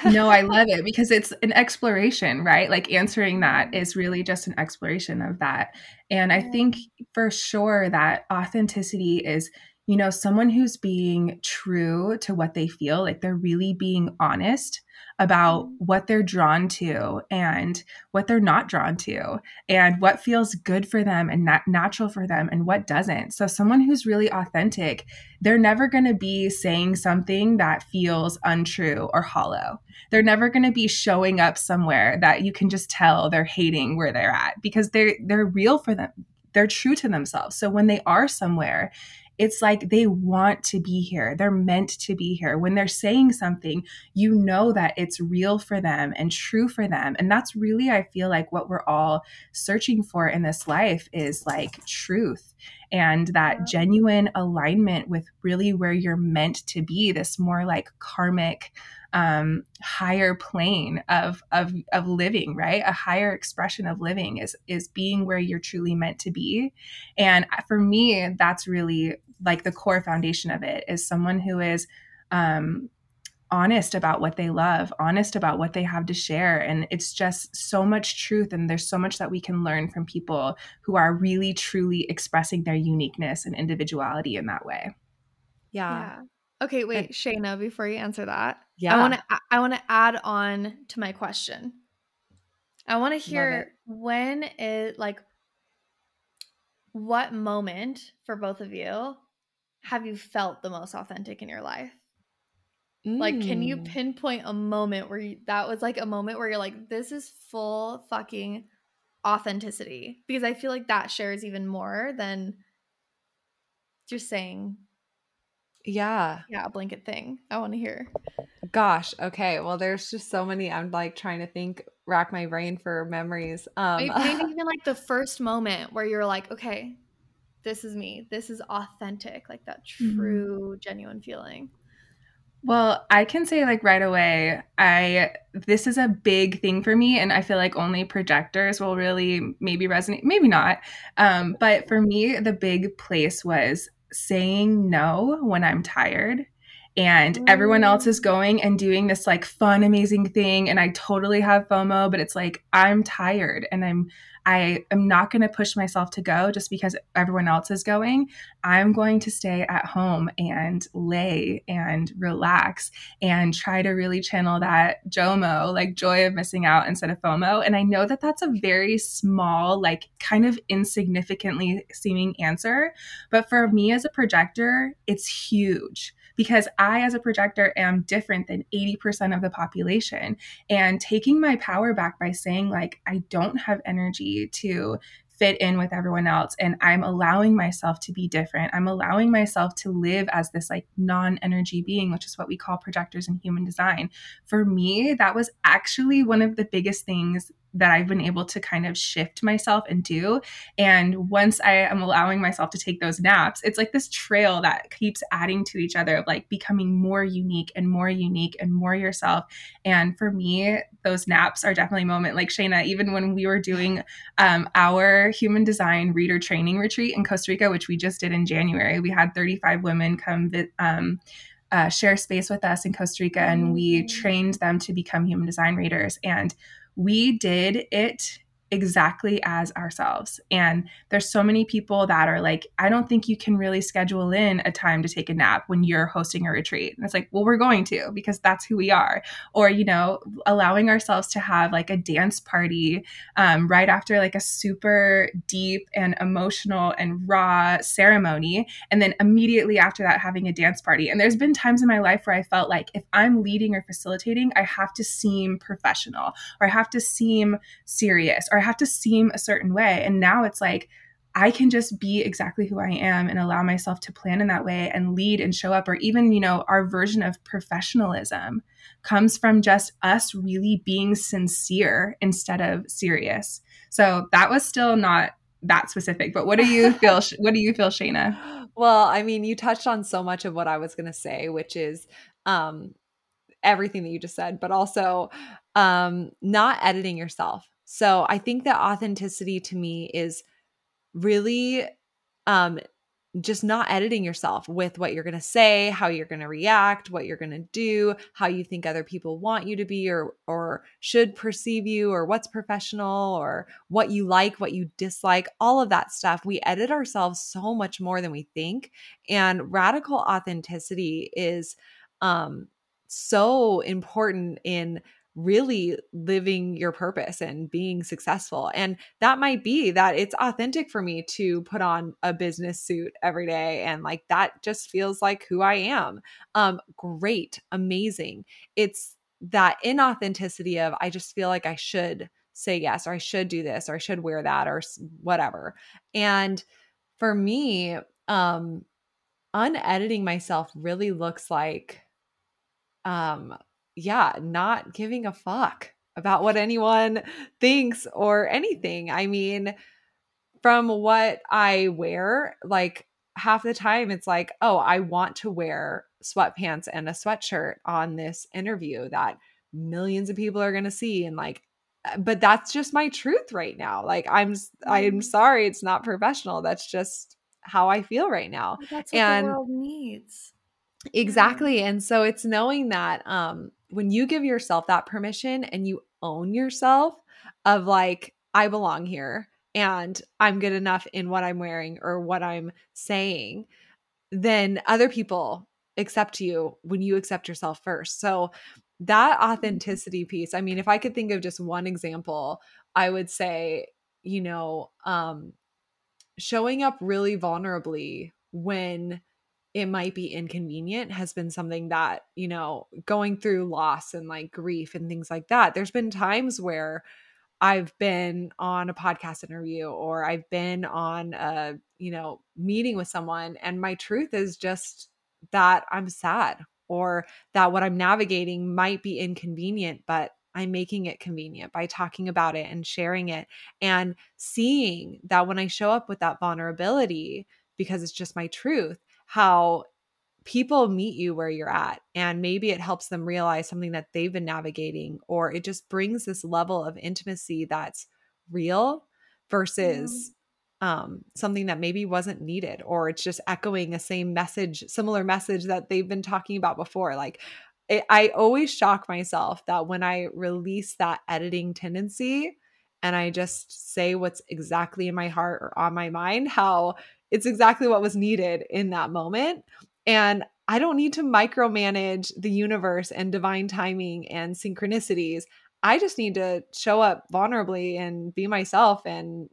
no, I love it because it's an exploration, right? Like answering that mm-hmm. really just an exploration of that. And I think for sure that authenticity is you know, someone who's being true to what they feel, like they're really being honest about mm-hmm. what they're drawn to and what they're not drawn to and what feels good for them and nat- natural for them and what doesn't. So, someone who's really authentic, they're never going to be saying something that feels untrue or hollow. They're never going to be showing up somewhere that you can just tell they're hating where they're at because they're they're real for them they're true to themselves. So when they are somewhere it's like they want to be here. They're meant to be here. When they're saying something, you know that it's real for them and true for them. And that's really, I feel like, what we're all searching for in this life is like truth and that genuine alignment with really where you're meant to be, this more like karmic um, higher plane of, of of living, right? A higher expression of living is is being where you're truly meant to be. And for me, that's really like the core foundation of it is someone who is um, honest about what they love, honest about what they have to share. And it's just so much truth. And there's so much that we can learn from people who are really, truly expressing their uniqueness and individuality in that way. Yeah. yeah. Okay, wait, and, Shayna, before you answer that, yeah. I want to I want to add on to my question. I want to hear when it like what moment for both of you have you felt the most authentic in your life? Mm. Like, can you mm. pinpoint a moment where you, that was like a moment where you're like, this is full fucking authenticity? Because I feel like that shares even more than just saying, yeah, yeah, a blanket thing. I want to hear. Gosh, okay. Well, there's just so many. I'm like trying to think, rack my brain for memories. Um, maybe, maybe even like the first moment where you're like, okay, this is me. This is authentic, like that mm-hmm. true, mm-hmm. genuine feeling. Well, I can say like right away, I this is a big thing for me and I feel like only projectors will really maybe resonate, maybe not. Um, but for me, the big place was saying no when I'm tired and everyone else is going and doing this like fun amazing thing and I totally have FOMO but it's like I'm tired and I'm I am not going to push myself to go just because everyone else is going. I'm going to stay at home and lay and relax and try to really channel that JOMO, like joy of missing out instead of FOMO. And I know that that's a very small, like kind of insignificantly seeming answer. But for me as a projector, it's huge because I, as a projector, am different than 80% of the population. And taking my power back by saying, like, I don't have energy to fit in with everyone else and i'm allowing myself to be different i'm allowing myself to live as this like non-energy being which is what we call projectors in human design for me that was actually one of the biggest things that I've been able to kind of shift myself and do. And once I am allowing myself to take those naps, it's like this trail that keeps adding to each other of like becoming more unique and more unique and more yourself. And for me, those naps are definitely a moment like Shayna, even when we were doing um, our human design reader training retreat in Costa Rica, which we just did in January, we had 35 women come um, uh, share space with us in Costa Rica, and we mm. trained them to become human design readers. And we did it exactly as ourselves. And there's so many people that are like, I don't think you can really schedule in a time to take a nap when you're hosting a retreat. And it's like, well, we're going to because that's who we are. Or, you know, allowing ourselves to have like a dance party um, right after like a super deep and emotional and raw ceremony. And then immediately after that, having a dance party. And there's been times in my life where I felt like if I'm leading or facilitating, I have to seem professional or I have to seem serious or I have to seem a certain way. And now it's like, I can just be exactly who I am and allow myself to plan in that way and lead and show up. Or even, you know, our version of professionalism comes from just us really being sincere instead of serious. So that was still not that specific. But what do you feel? what do you feel, Shayna? Well, I mean, you touched on so much of what I was going to say, which is um, everything that you just said, but also um, not editing yourself. So I think that authenticity to me is really um just not editing yourself with what you're going to say, how you're going to react, what you're going to do, how you think other people want you to be or or should perceive you or what's professional or what you like, what you dislike, all of that stuff. We edit ourselves so much more than we think and radical authenticity is um so important in really living your purpose and being successful. And that might be that it's authentic for me to put on a business suit every day and like that just feels like who I am. Um great, amazing. It's that inauthenticity of I just feel like I should say yes or I should do this or I should wear that or whatever. And for me, um unediting myself really looks like um yeah, not giving a fuck about what anyone thinks or anything. I mean, from what I wear, like half the time it's like, oh, I want to wear sweatpants and a sweatshirt on this interview that millions of people are going to see and like uh, but that's just my truth right now. Like I'm I'm mm-hmm. sorry it's not professional. That's just how I feel right now. That's what and the world needs. Exactly. And so it's knowing that um when you give yourself that permission and you own yourself of like I belong here and I'm good enough in what I'm wearing or what I'm saying, then other people accept you when you accept yourself first. So that mm-hmm. authenticity piece, I mean, if I could think of just one example, I would say, you know, um showing up really vulnerably when it might be inconvenient has been something that, you know, going through loss and like grief and things like that. There's been times where I've been on a podcast interview or I've been on a, you know, meeting with someone and my truth is just that I'm sad or that what I'm navigating might be inconvenient, but I'm making it convenient by talking about it and sharing it and seeing that when I show up with that vulnerability, because it's just my truth, how people meet you where you're at and maybe it helps them realize something that they've been navigating or it just brings this level of intimacy that's real versus um, something that maybe wasn't needed, or it's just echoing a same message, similar message that they've been talking about before. Like, it, I always shock myself that when I release that editing tendency and I just say what's exactly in my heart or on my mind, how it's exactly what was needed in that moment. And I don't need to micromanage the universe and divine timing and synchronicities. I just need to show up vulnerably and be myself and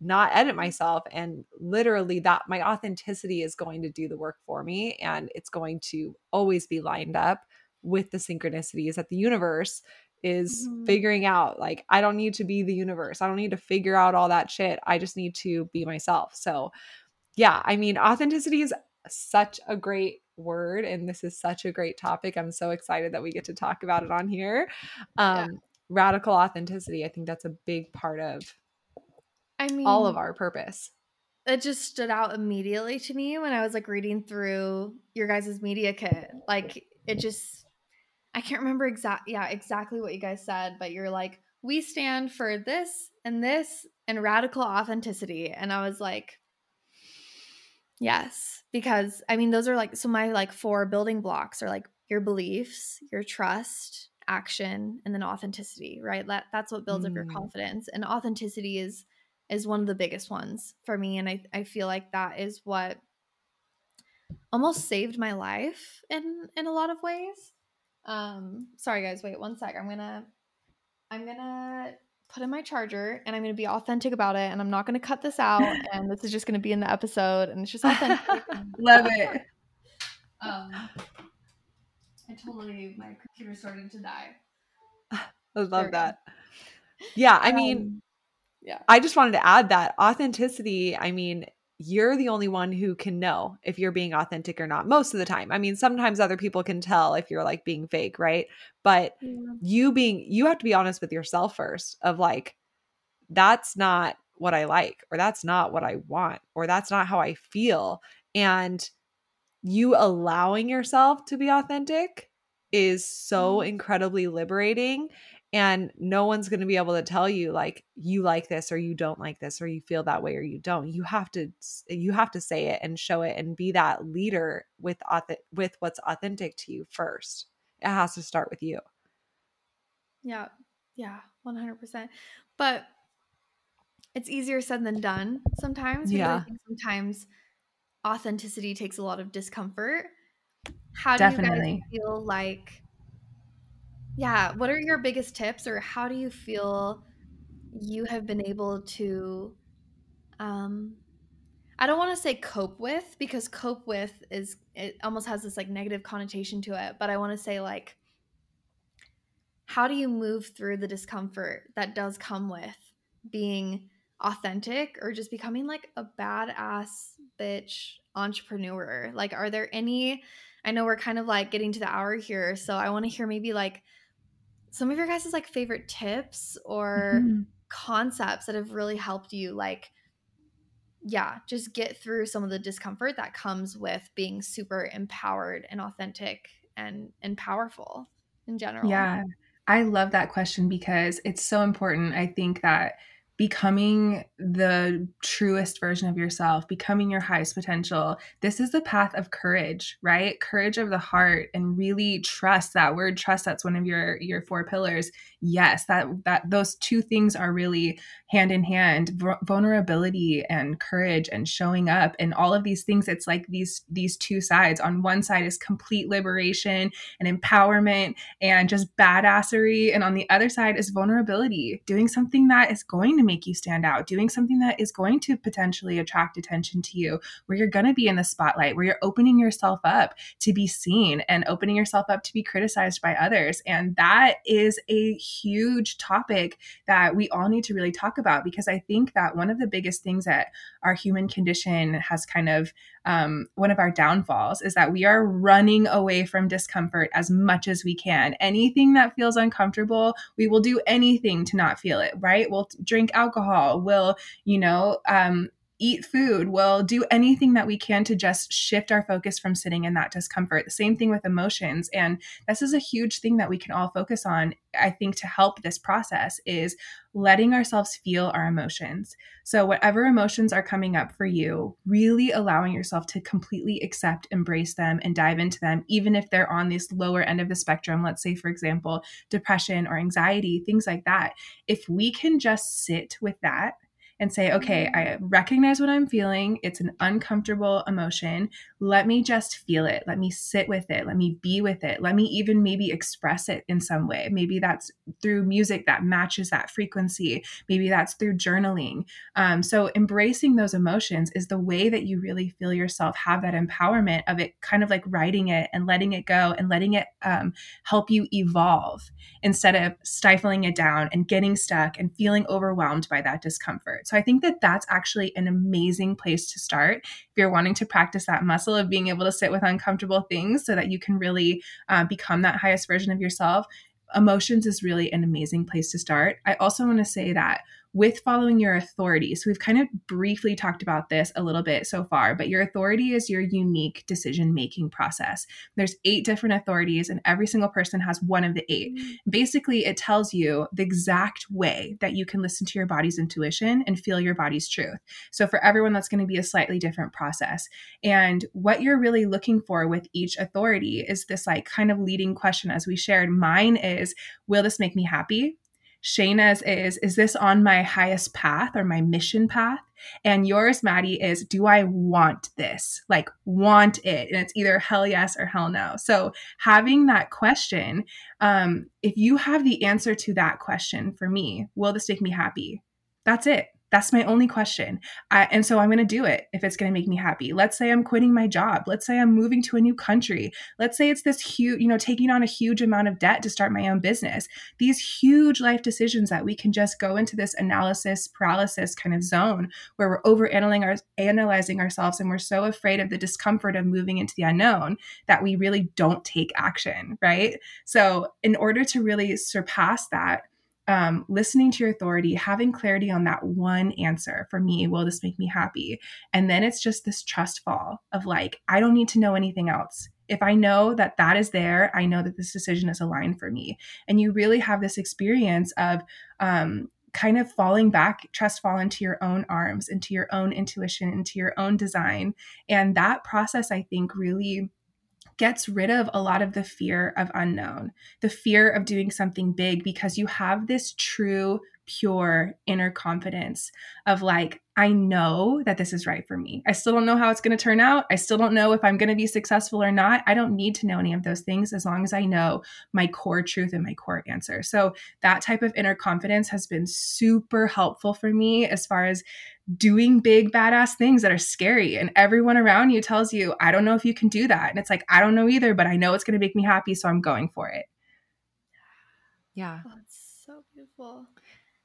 not edit myself and literally that my authenticity is going to do the work for me and it's going to always be lined up with the synchronicities that the universe is mm-hmm. figuring out like I don't need to be the universe. I don't need to figure out all that shit. I just need to be myself. So yeah, I mean authenticity is such a great word and this is such a great topic. I'm so excited that we get to talk about it on here. Um yeah. radical authenticity, I think that's a big part of I mean, all of our purpose. It just stood out immediately to me when I was like reading through your guys' media kit. Like it just, I can't remember exact, yeah, exactly what you guys said, but you're like, we stand for this and this and radical authenticity, and I was like, yes, because I mean those are like so my like four building blocks are like your beliefs, your trust, action, and then authenticity. Right, that that's what builds mm. up your mm. confidence, and authenticity is is one of the biggest ones for me. And I, I feel like that is what almost saved my life in in a lot of ways. Um, sorry guys, wait one sec. I'm gonna I'm gonna put in my charger and I'm gonna be authentic about it and I'm not gonna cut this out and this is just gonna be in the episode and it's just authentic. Love it. Um I totally my computer's starting to die. I love that. Yeah, I mean um, yeah. I just wanted to add that authenticity, I mean, you're the only one who can know if you're being authentic or not most of the time. I mean, sometimes other people can tell if you're like being fake, right? But yeah. you being you have to be honest with yourself first of like that's not what I like or that's not what I want or that's not how I feel and you allowing yourself to be authentic is so incredibly liberating and no one's going to be able to tell you like you like this or you don't like this or you feel that way or you don't. You have to you have to say it and show it and be that leader with with what's authentic to you first. It has to start with you. Yeah yeah 100% but it's easier said than done sometimes yeah. sometimes authenticity takes a lot of discomfort. How do Definitely. you guys feel like yeah. What are your biggest tips, or how do you feel you have been able to, um, I don't want to say cope with because cope with is, it almost has this like negative connotation to it, but I want to say like, how do you move through the discomfort that does come with being authentic or just becoming like a badass bitch entrepreneur? Like, are there any? I know we're kind of like getting to the hour here, so I want to hear maybe like some of your guys' like favorite tips or mm-hmm. concepts that have really helped you like yeah just get through some of the discomfort that comes with being super empowered and authentic and and powerful in general yeah i love that question because it's so important i think that becoming the truest version of yourself, becoming your highest potential. This is the path of courage, right? Courage of the heart and really trust that word trust that's one of your your four pillars. Yes, that that those two things are really hand in hand. V- vulnerability and courage and showing up and all of these things it's like these these two sides. On one side is complete liberation and empowerment and just badassery and on the other side is vulnerability, doing something that is going to make you stand out, doing something that is going to potentially attract attention to you, where you're going to be in the spotlight, where you're opening yourself up to be seen and opening yourself up to be criticized by others. And that is a huge topic that we all need to really talk about because I think that one of the biggest things that our human condition has kind of um, one of our downfalls is that we are running away from discomfort as much as we can. Anything that feels uncomfortable, we will do anything to not feel it, right? We'll drink alcohol, we'll, you know, um, eat food. We'll do anything that we can to just shift our focus from sitting in that discomfort. The same thing with emotions. And this is a huge thing that we can all focus on, I think, to help this process is letting ourselves feel our emotions. So, whatever emotions are coming up for you, really allowing yourself to completely accept, embrace them, and dive into them, even if they're on this lower end of the spectrum. Let's say, for example, depression or anxiety, things like that. If we can just sit with that and say, okay, I recognize what I'm feeling. It's an uncomfortable emotion. Let me just feel it. Let me sit with it. Let me be with it. Let me even maybe express it in some way. Maybe that's through music that matches that frequency. Maybe that's through journaling. Um, so, embracing those emotions is the way that you really feel yourself have that empowerment of it kind of like writing it and letting it go and letting it um, help you evolve instead of stifling it down and getting stuck and feeling overwhelmed by that discomfort. So I think that that's actually an amazing place to start if you're wanting to practice that muscle of being able to sit with uncomfortable things so that you can really uh, become that highest version of yourself. Emotions is really an amazing place to start. I also want to say that with following your authority. So we've kind of briefly talked about this a little bit so far, but your authority is your unique decision making process. There's eight different authorities and every single person has one of the 8 mm-hmm. Basically, it tells you the exact way that you can listen to your body's intuition and feel your body's truth. So for everyone that's going to be a slightly different process. And what you're really looking for with each authority is this like kind of leading question as we shared. Mine is will this make me happy? Shayna's is, is this on my highest path or my mission path? And yours, Maddie, is, do I want this? Like, want it? And it's either hell yes or hell no. So, having that question, um, if you have the answer to that question for me, will this make me happy? That's it. That's my only question. I, and so I'm going to do it if it's going to make me happy. Let's say I'm quitting my job. Let's say I'm moving to a new country. Let's say it's this huge, you know, taking on a huge amount of debt to start my own business. These huge life decisions that we can just go into this analysis paralysis kind of zone where we're over our, analyzing ourselves and we're so afraid of the discomfort of moving into the unknown that we really don't take action, right? So, in order to really surpass that, um, listening to your authority, having clarity on that one answer for me, will this make me happy? And then it's just this trust fall of like, I don't need to know anything else. If I know that that is there, I know that this decision is aligned for me. And you really have this experience of, um, kind of falling back, trust fall into your own arms, into your own intuition, into your own design. And that process, I think, really gets rid of a lot of the fear of unknown, the fear of doing something big, because you have this true, pure inner confidence of like, I know that this is right for me. I still don't know how it's going to turn out. I still don't know if I'm going to be successful or not. I don't need to know any of those things as long as I know my core truth and my core answer. So, that type of inner confidence has been super helpful for me as far as doing big badass things that are scary and everyone around you tells you i don't know if you can do that. And it's like i don't know either but i know it's going to make me happy so i'm going for it. Yeah. Oh, it's so beautiful.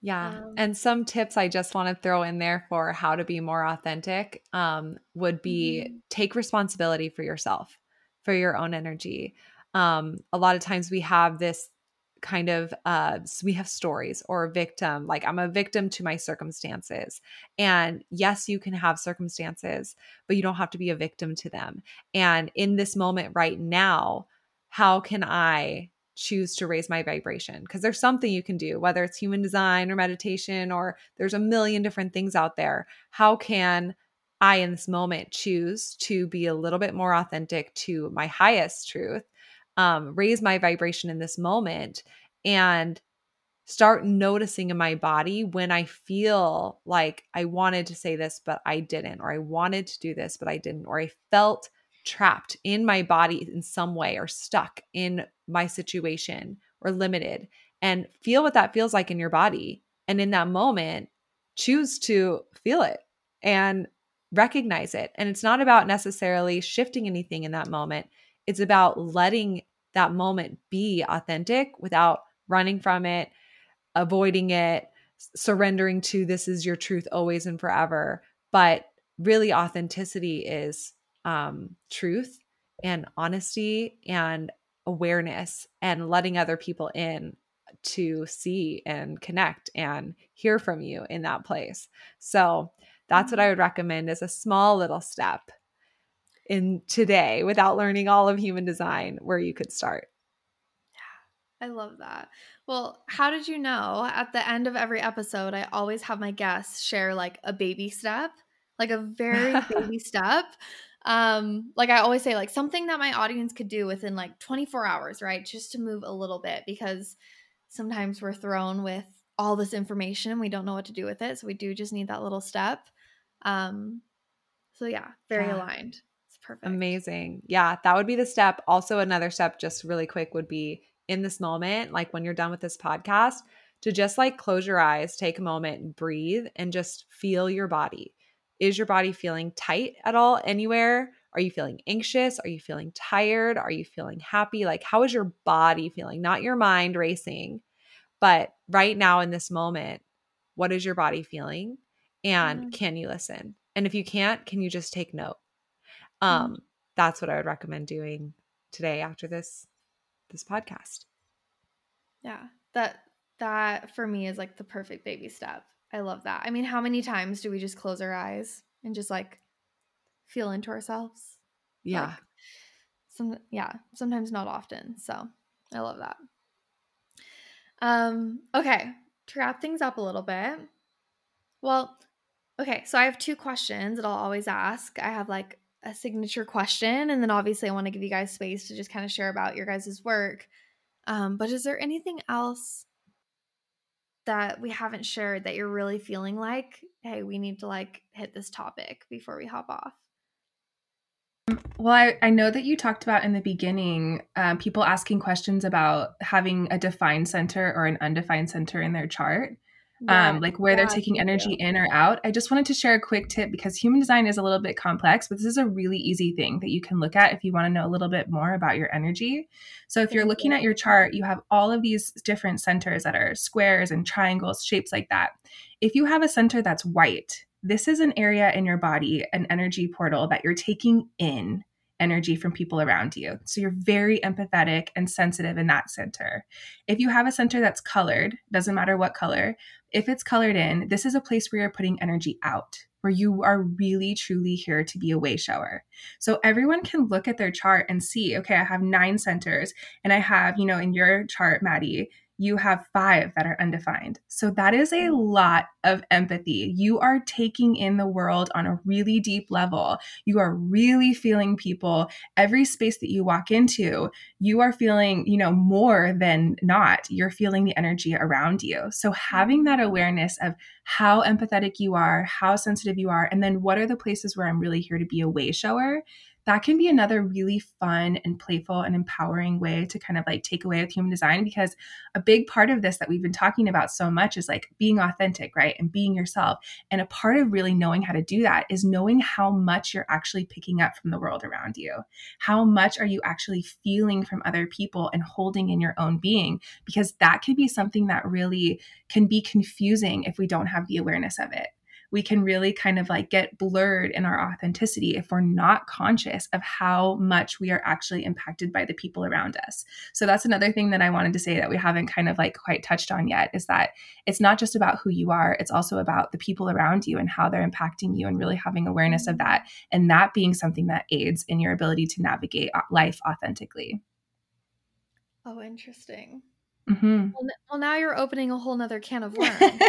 Yeah um, and some tips i just want to throw in there for how to be more authentic um, would be mm-hmm. take responsibility for yourself for your own energy. Um, a lot of times we have this kind of uh we have stories or a victim like i'm a victim to my circumstances. And yes you can have circumstances but you don't have to be a victim to them. And in this moment right now how can i choose to raise my vibration? Because there's something you can do whether it's human design or meditation or there's a million different things out there. How can i in this moment choose to be a little bit more authentic to my highest truth um, raise my vibration in this moment and start noticing in my body when I feel like I wanted to say this, but I didn't, or I wanted to do this, but I didn't, or I felt trapped in my body in some way or stuck in my situation or limited and feel what that feels like in your body. And in that moment, choose to feel it and recognize it. And it's not about necessarily shifting anything in that moment, it's about letting that moment be authentic without running from it, avoiding it, surrendering to this is your truth always and forever. But really, authenticity is um, truth and honesty and awareness and letting other people in to see and connect and hear from you in that place. So That's what I would recommend as a small little step in today without learning all of human design where you could start. Yeah, I love that. Well, how did you know at the end of every episode, I always have my guests share like a baby step, like a very baby step. Um, like I always say, like something that my audience could do within like 24 hours, right? Just to move a little bit because sometimes we're thrown with all this information and we don't know what to do with it. So we do just need that little step. Um, so yeah, very yeah. aligned. Perfect. Amazing. Yeah, that would be the step. Also, another step, just really quick, would be in this moment, like when you're done with this podcast, to just like close your eyes, take a moment and breathe and just feel your body. Is your body feeling tight at all anywhere? Are you feeling anxious? Are you feeling tired? Are you feeling happy? Like, how is your body feeling? Not your mind racing, but right now in this moment, what is your body feeling? And mm-hmm. can you listen? And if you can't, can you just take note? Um, mm-hmm. that's what I would recommend doing today after this this podcast. Yeah. That that for me is like the perfect baby step. I love that. I mean, how many times do we just close our eyes and just like feel into ourselves? Yeah. Like, some yeah, sometimes not often. So, I love that. Um okay, to wrap things up a little bit. Well, okay, so I have two questions that I'll always ask. I have like a signature question and then obviously I want to give you guys space to just kind of share about your guys' work. Um, but is there anything else that we haven't shared that you're really feeling like, hey, we need to like hit this topic before we hop off? Well, I, I know that you talked about in the beginning um, people asking questions about having a defined center or an undefined center in their chart yeah, um, like where yeah, they're taking energy in or out. I just wanted to share a quick tip because human design is a little bit complex, but this is a really easy thing that you can look at if you want to know a little bit more about your energy. So if you're looking at your chart, you have all of these different centers that are squares and triangles, shapes like that. If you have a center that's white, this is an area in your body, an energy portal that you're taking in energy from people around you. So you're very empathetic and sensitive in that center. If you have a center that's colored, doesn't matter what color, if it's colored in, this is a place where you're putting energy out, where you are really truly here to be a way shower. So everyone can look at their chart and see, okay, I have nine centers and I have, you know, in your chart, Maddie, you have five that are undefined. So that is a mm. lot of empathy. You are taking in the world on a really deep level. You are really feeling people. Every space that you walk into, you are feeling, you know, more than not. You're feeling the energy around you. So having that mm. awareness of how empathetic you are, how sensitive you are, and then what are the places where I'm really here to be a way shower that can be another really fun and playful and empowering way to kind of like take away with human design because a big part of this that we've been talking about so much is like being authentic, right? And being yourself. And a part of really knowing how to do that is knowing how much you're actually picking up from the world around you. How much are you actually feeling from other people and holding in your own being? Because that can be something that really can be confusing if we don't have the awareness of it we can really kind of like get blurred in our authenticity if we're not conscious of how much we are actually impacted by the people around us. So that's another thing that I wanted to say that we haven't kind of like quite touched on yet is that it's not just about who you are, it's also about the people around you and how they're impacting you and really having awareness of that and that being something that aids in your ability to navigate life authentically. Oh, interesting. Mm-hmm. Well, well, now you're opening a whole nother can of worms.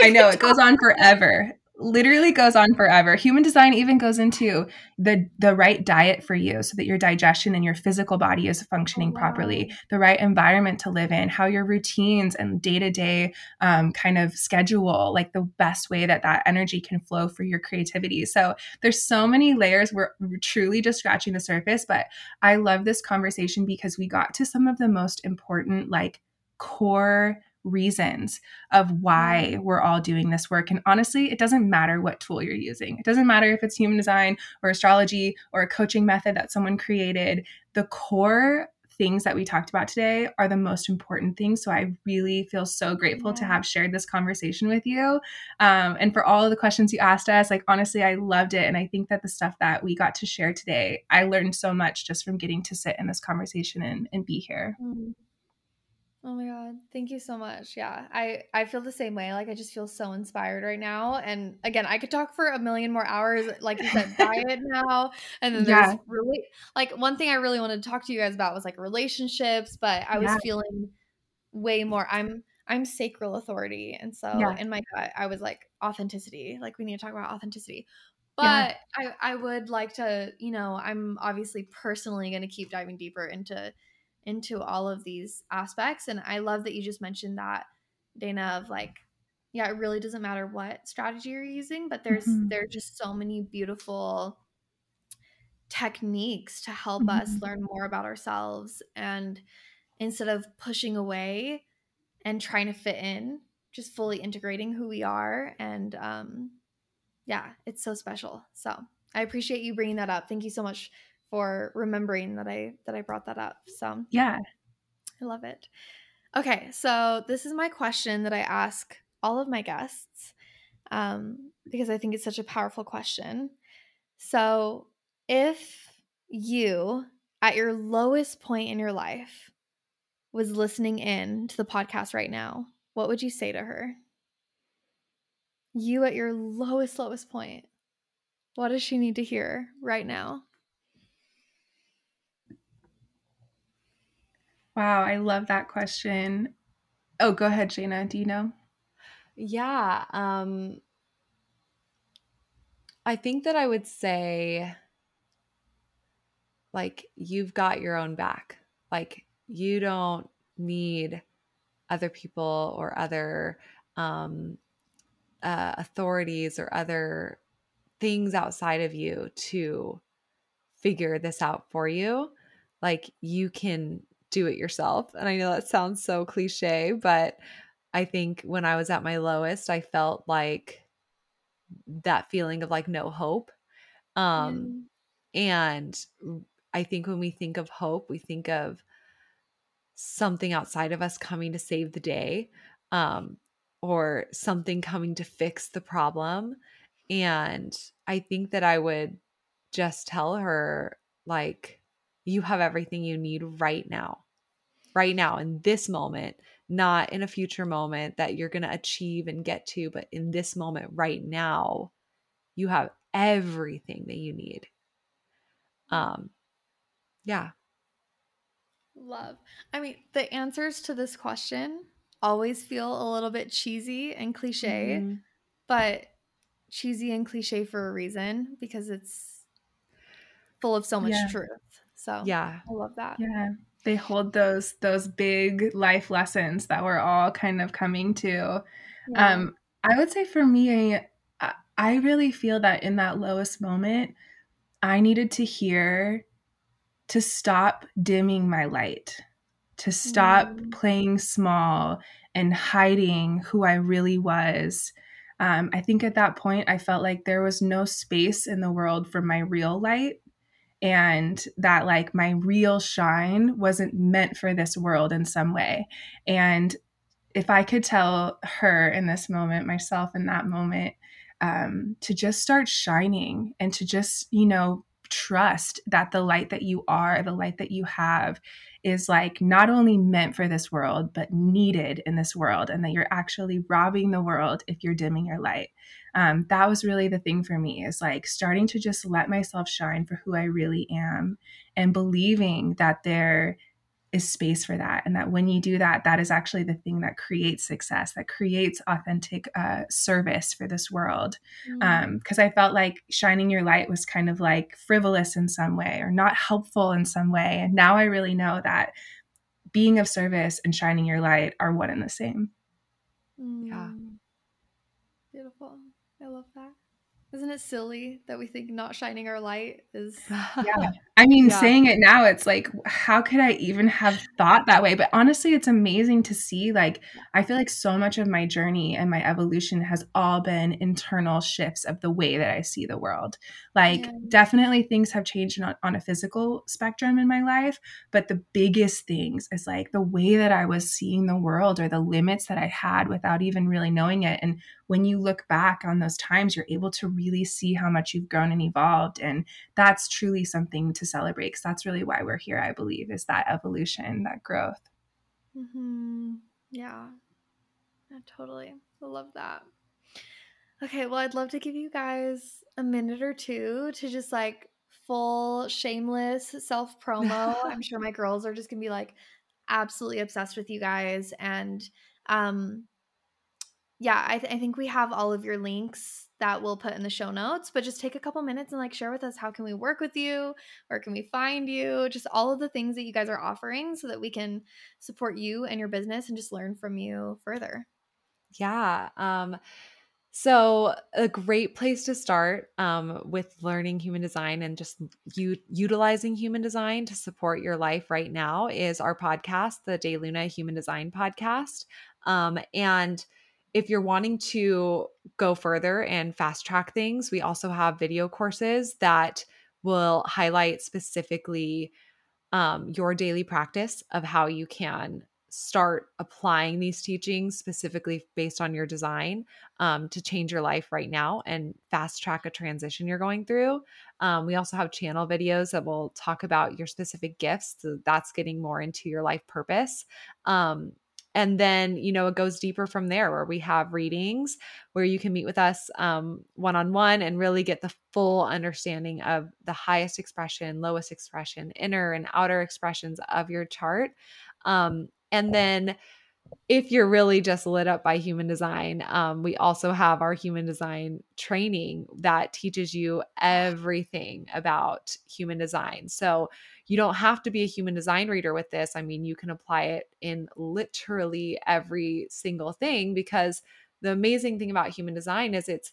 I know it goes on forever. Literally goes on forever. Human design even goes into the the right diet for you so that your digestion and your physical body is functioning oh, wow. properly, the right environment to live in, how your routines and day-to-day um, kind of schedule, like the best way that that energy can flow for your creativity. So there's so many layers. We're truly just scratching the surface, but I love this conversation because we got to some of the most important like core reasons of why we're all doing this work. And honestly, it doesn't matter what tool you're using. It doesn't matter if it's human design or astrology or a coaching method that someone created. The core things that we talked about today are the most important things. So I really feel so grateful yeah. to have shared this conversation with you. Um, and for all of the questions you asked us, like honestly, I loved it. And I think that the stuff that we got to share today, I learned so much just from getting to sit in this conversation and, and be here. Mm. Oh my god, thank you so much. Yeah, I I feel the same way. Like I just feel so inspired right now. And again, I could talk for a million more hours. Like you said, diet now, and then there's yeah. really like one thing I really wanted to talk to you guys about was like relationships. But I was yeah. feeling way more. I'm I'm sacral authority, and so yeah. in my gut, I was like authenticity. Like we need to talk about authenticity. But I I would like to, you know, I'm obviously personally going to keep diving deeper into into all of these aspects. And I love that you just mentioned that, Dana, of like, yeah, it really doesn't matter what strategy you're using, but there's mm-hmm. there's just so many beautiful techniques to help mm-hmm. us learn more about ourselves and instead of pushing away and trying to fit in just fully integrating who we are and um yeah it's so special so i appreciate you bringing that up thank you so much for remembering that I that I brought that up. So yeah, I love it. Okay, so this is my question that I ask all of my guests um, because I think it's such a powerful question. So, if you, at your lowest point in your life, was listening in to the podcast right now, what would you say to her? You at your lowest, lowest point. What does she need to hear right now? Wow, I love that question. Oh, go ahead, Jana. Do you know? Yeah. Um, I think that I would say, like, you've got your own back. Like, you don't need other people or other um, uh, authorities or other things outside of you to figure this out for you. Like, you can do it yourself. And I know that sounds so cliche, but I think when I was at my lowest, I felt like that feeling of like no hope. Um mm. and I think when we think of hope, we think of something outside of us coming to save the day um or something coming to fix the problem. And I think that I would just tell her like you have everything you need right now, right now, in this moment, not in a future moment that you're going to achieve and get to, but in this moment, right now, you have everything that you need. Um, yeah. Love. I mean, the answers to this question always feel a little bit cheesy and cliche, mm-hmm. but cheesy and cliche for a reason because it's full of so much yeah. truth. So yeah, I love that. Yeah, they hold those those big life lessons that we're all kind of coming to. Yeah. Um, I would say for me, I I really feel that in that lowest moment, I needed to hear to stop dimming my light, to stop mm. playing small and hiding who I really was. Um, I think at that point, I felt like there was no space in the world for my real light and that like my real shine wasn't meant for this world in some way. And if I could tell her in this moment, myself in that moment, um, to just start shining and to just, you know, trust that the light that you are, the light that you have, is like not only meant for this world, but needed in this world, and that you're actually robbing the world if you're dimming your light. Um, that was really the thing for me is like starting to just let myself shine for who I really am and believing that there is space for that and that when you do that that is actually the thing that creates success that creates authentic uh, service for this world because mm. um, i felt like shining your light was kind of like frivolous in some way or not helpful in some way and now i really know that being of service and shining your light are one and the same mm. yeah beautiful I love that. Isn't it silly that we think not shining our light is Yeah. I mean, yeah. saying it now it's like how could I even have thought that way? But honestly, it's amazing to see like I feel like so much of my journey and my evolution has all been internal shifts of the way that I see the world. Like yeah. definitely things have changed on, on a physical spectrum in my life, but the biggest things is like the way that I was seeing the world or the limits that I had without even really knowing it and when you look back on those times, you're able to really see how much you've grown and evolved. And that's truly something to celebrate because that's really why we're here, I believe, is that evolution, that growth. Mm-hmm. Yeah. Yeah, totally. I love that. Okay, well, I'd love to give you guys a minute or two to just like full shameless self promo. I'm sure my girls are just gonna be like absolutely obsessed with you guys. And um, yeah, I, th- I think we have all of your links that we'll put in the show notes, but just take a couple minutes and like share with us how can we work with you? Where can we find you? Just all of the things that you guys are offering so that we can support you and your business and just learn from you further. Yeah. Um, so, a great place to start um, with learning human design and just u- utilizing human design to support your life right now is our podcast, the De Luna Human Design Podcast. Um, and if you're wanting to go further and fast track things, we also have video courses that will highlight specifically um, your daily practice of how you can start applying these teachings specifically based on your design um, to change your life right now and fast track a transition you're going through. Um, we also have channel videos that will talk about your specific gifts. So that's getting more into your life purpose. Um, and then you know it goes deeper from there where we have readings where you can meet with us one on one and really get the full understanding of the highest expression lowest expression inner and outer expressions of your chart. Um, and then if you're really just lit up by human design, um, we also have our human design training that teaches you everything about human design. So you don't have to be a human design reader with this. I mean, you can apply it in literally every single thing because the amazing thing about human design is it's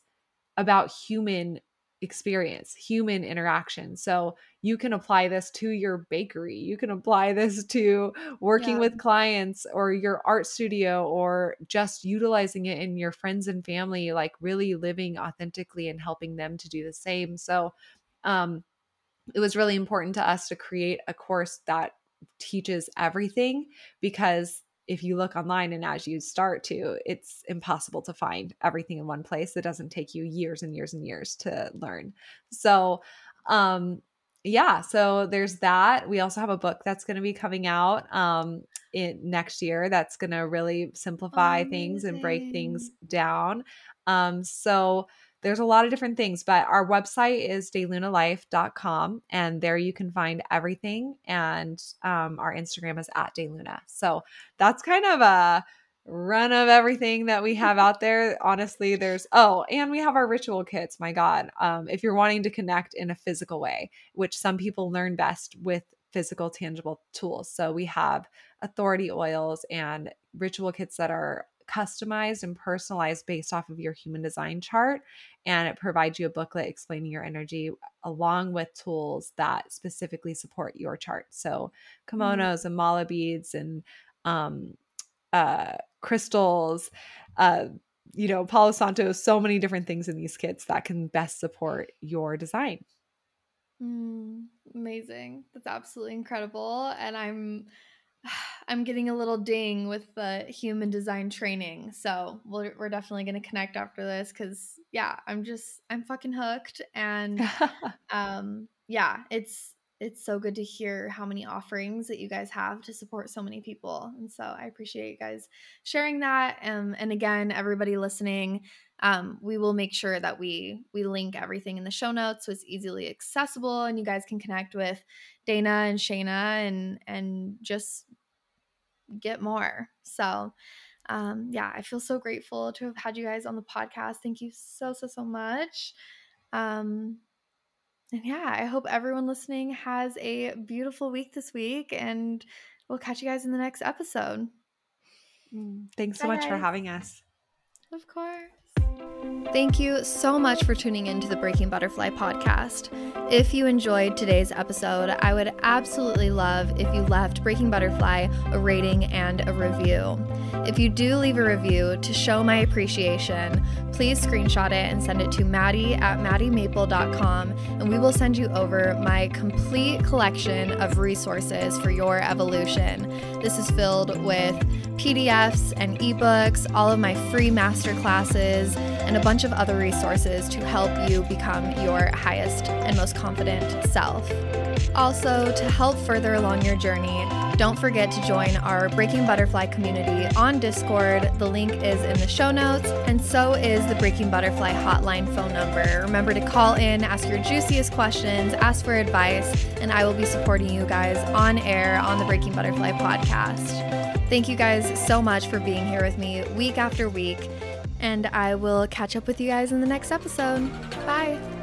about human experience, human interaction. So you can apply this to your bakery. You can apply this to working yeah. with clients or your art studio or just utilizing it in your friends and family, like really living authentically and helping them to do the same. So, um, it was really important to us to create a course that teaches everything because if you look online and as you start to, it's impossible to find everything in one place. It doesn't take you years and years and years to learn. So, um, yeah, so there's that. We also have a book that's going to be coming out um, in next year that's going to really simplify Amazing. things and break things down. Um, so there's a lot of different things, but our website is delunalife.com and there you can find everything. And um, our Instagram is at deluna. So that's kind of a run of everything that we have out there. Honestly, there's oh, and we have our ritual kits. My God, um, if you're wanting to connect in a physical way, which some people learn best with physical, tangible tools. So we have authority oils and ritual kits that are customized and personalized based off of your human design chart. And it provides you a booklet explaining your energy along with tools that specifically support your chart. So, mm. kimonos mm and mala beads and um, uh, crystals, uh, you know, Palo Santo, so many different things in these kits that can best support your design. Mm, amazing. That's absolutely incredible. And I'm I'm getting a little ding with the human design training. So we're, we're definitely going to connect after this because, yeah, I'm just, I'm fucking hooked. And um, yeah, it's, it's so good to hear how many offerings that you guys have to support so many people. And so I appreciate you guys sharing that. Um, and again, everybody listening, um, we will make sure that we we link everything in the show notes so it's easily accessible and you guys can connect with Dana and Shayna and and just get more. So um, yeah, I feel so grateful to have had you guys on the podcast. Thank you so, so, so much. Um, and yeah, I hope everyone listening has a beautiful week this week, and we'll catch you guys in the next episode. Mm, thanks so Bye, much for having us. Of course. Thank you so much for tuning in to the Breaking Butterfly podcast. If you enjoyed today's episode, I would absolutely love if you left Breaking Butterfly a rating and a review. If you do leave a review to show my appreciation, please screenshot it and send it to Maddie at MaddieMaple.com, and we will send you over my complete collection of resources for your evolution. This is filled with PDFs and ebooks, all of my free master classes and a bunch of other resources to help you become your highest and most confident self. Also, to help further along your journey, don't forget to join our Breaking Butterfly community on Discord. The link is in the show notes, and so is the Breaking Butterfly hotline phone number. Remember to call in, ask your juiciest questions, ask for advice, and I will be supporting you guys on air on the Breaking Butterfly podcast. Thank you guys so much for being here with me week after week, and I will catch up with you guys in the next episode. Bye.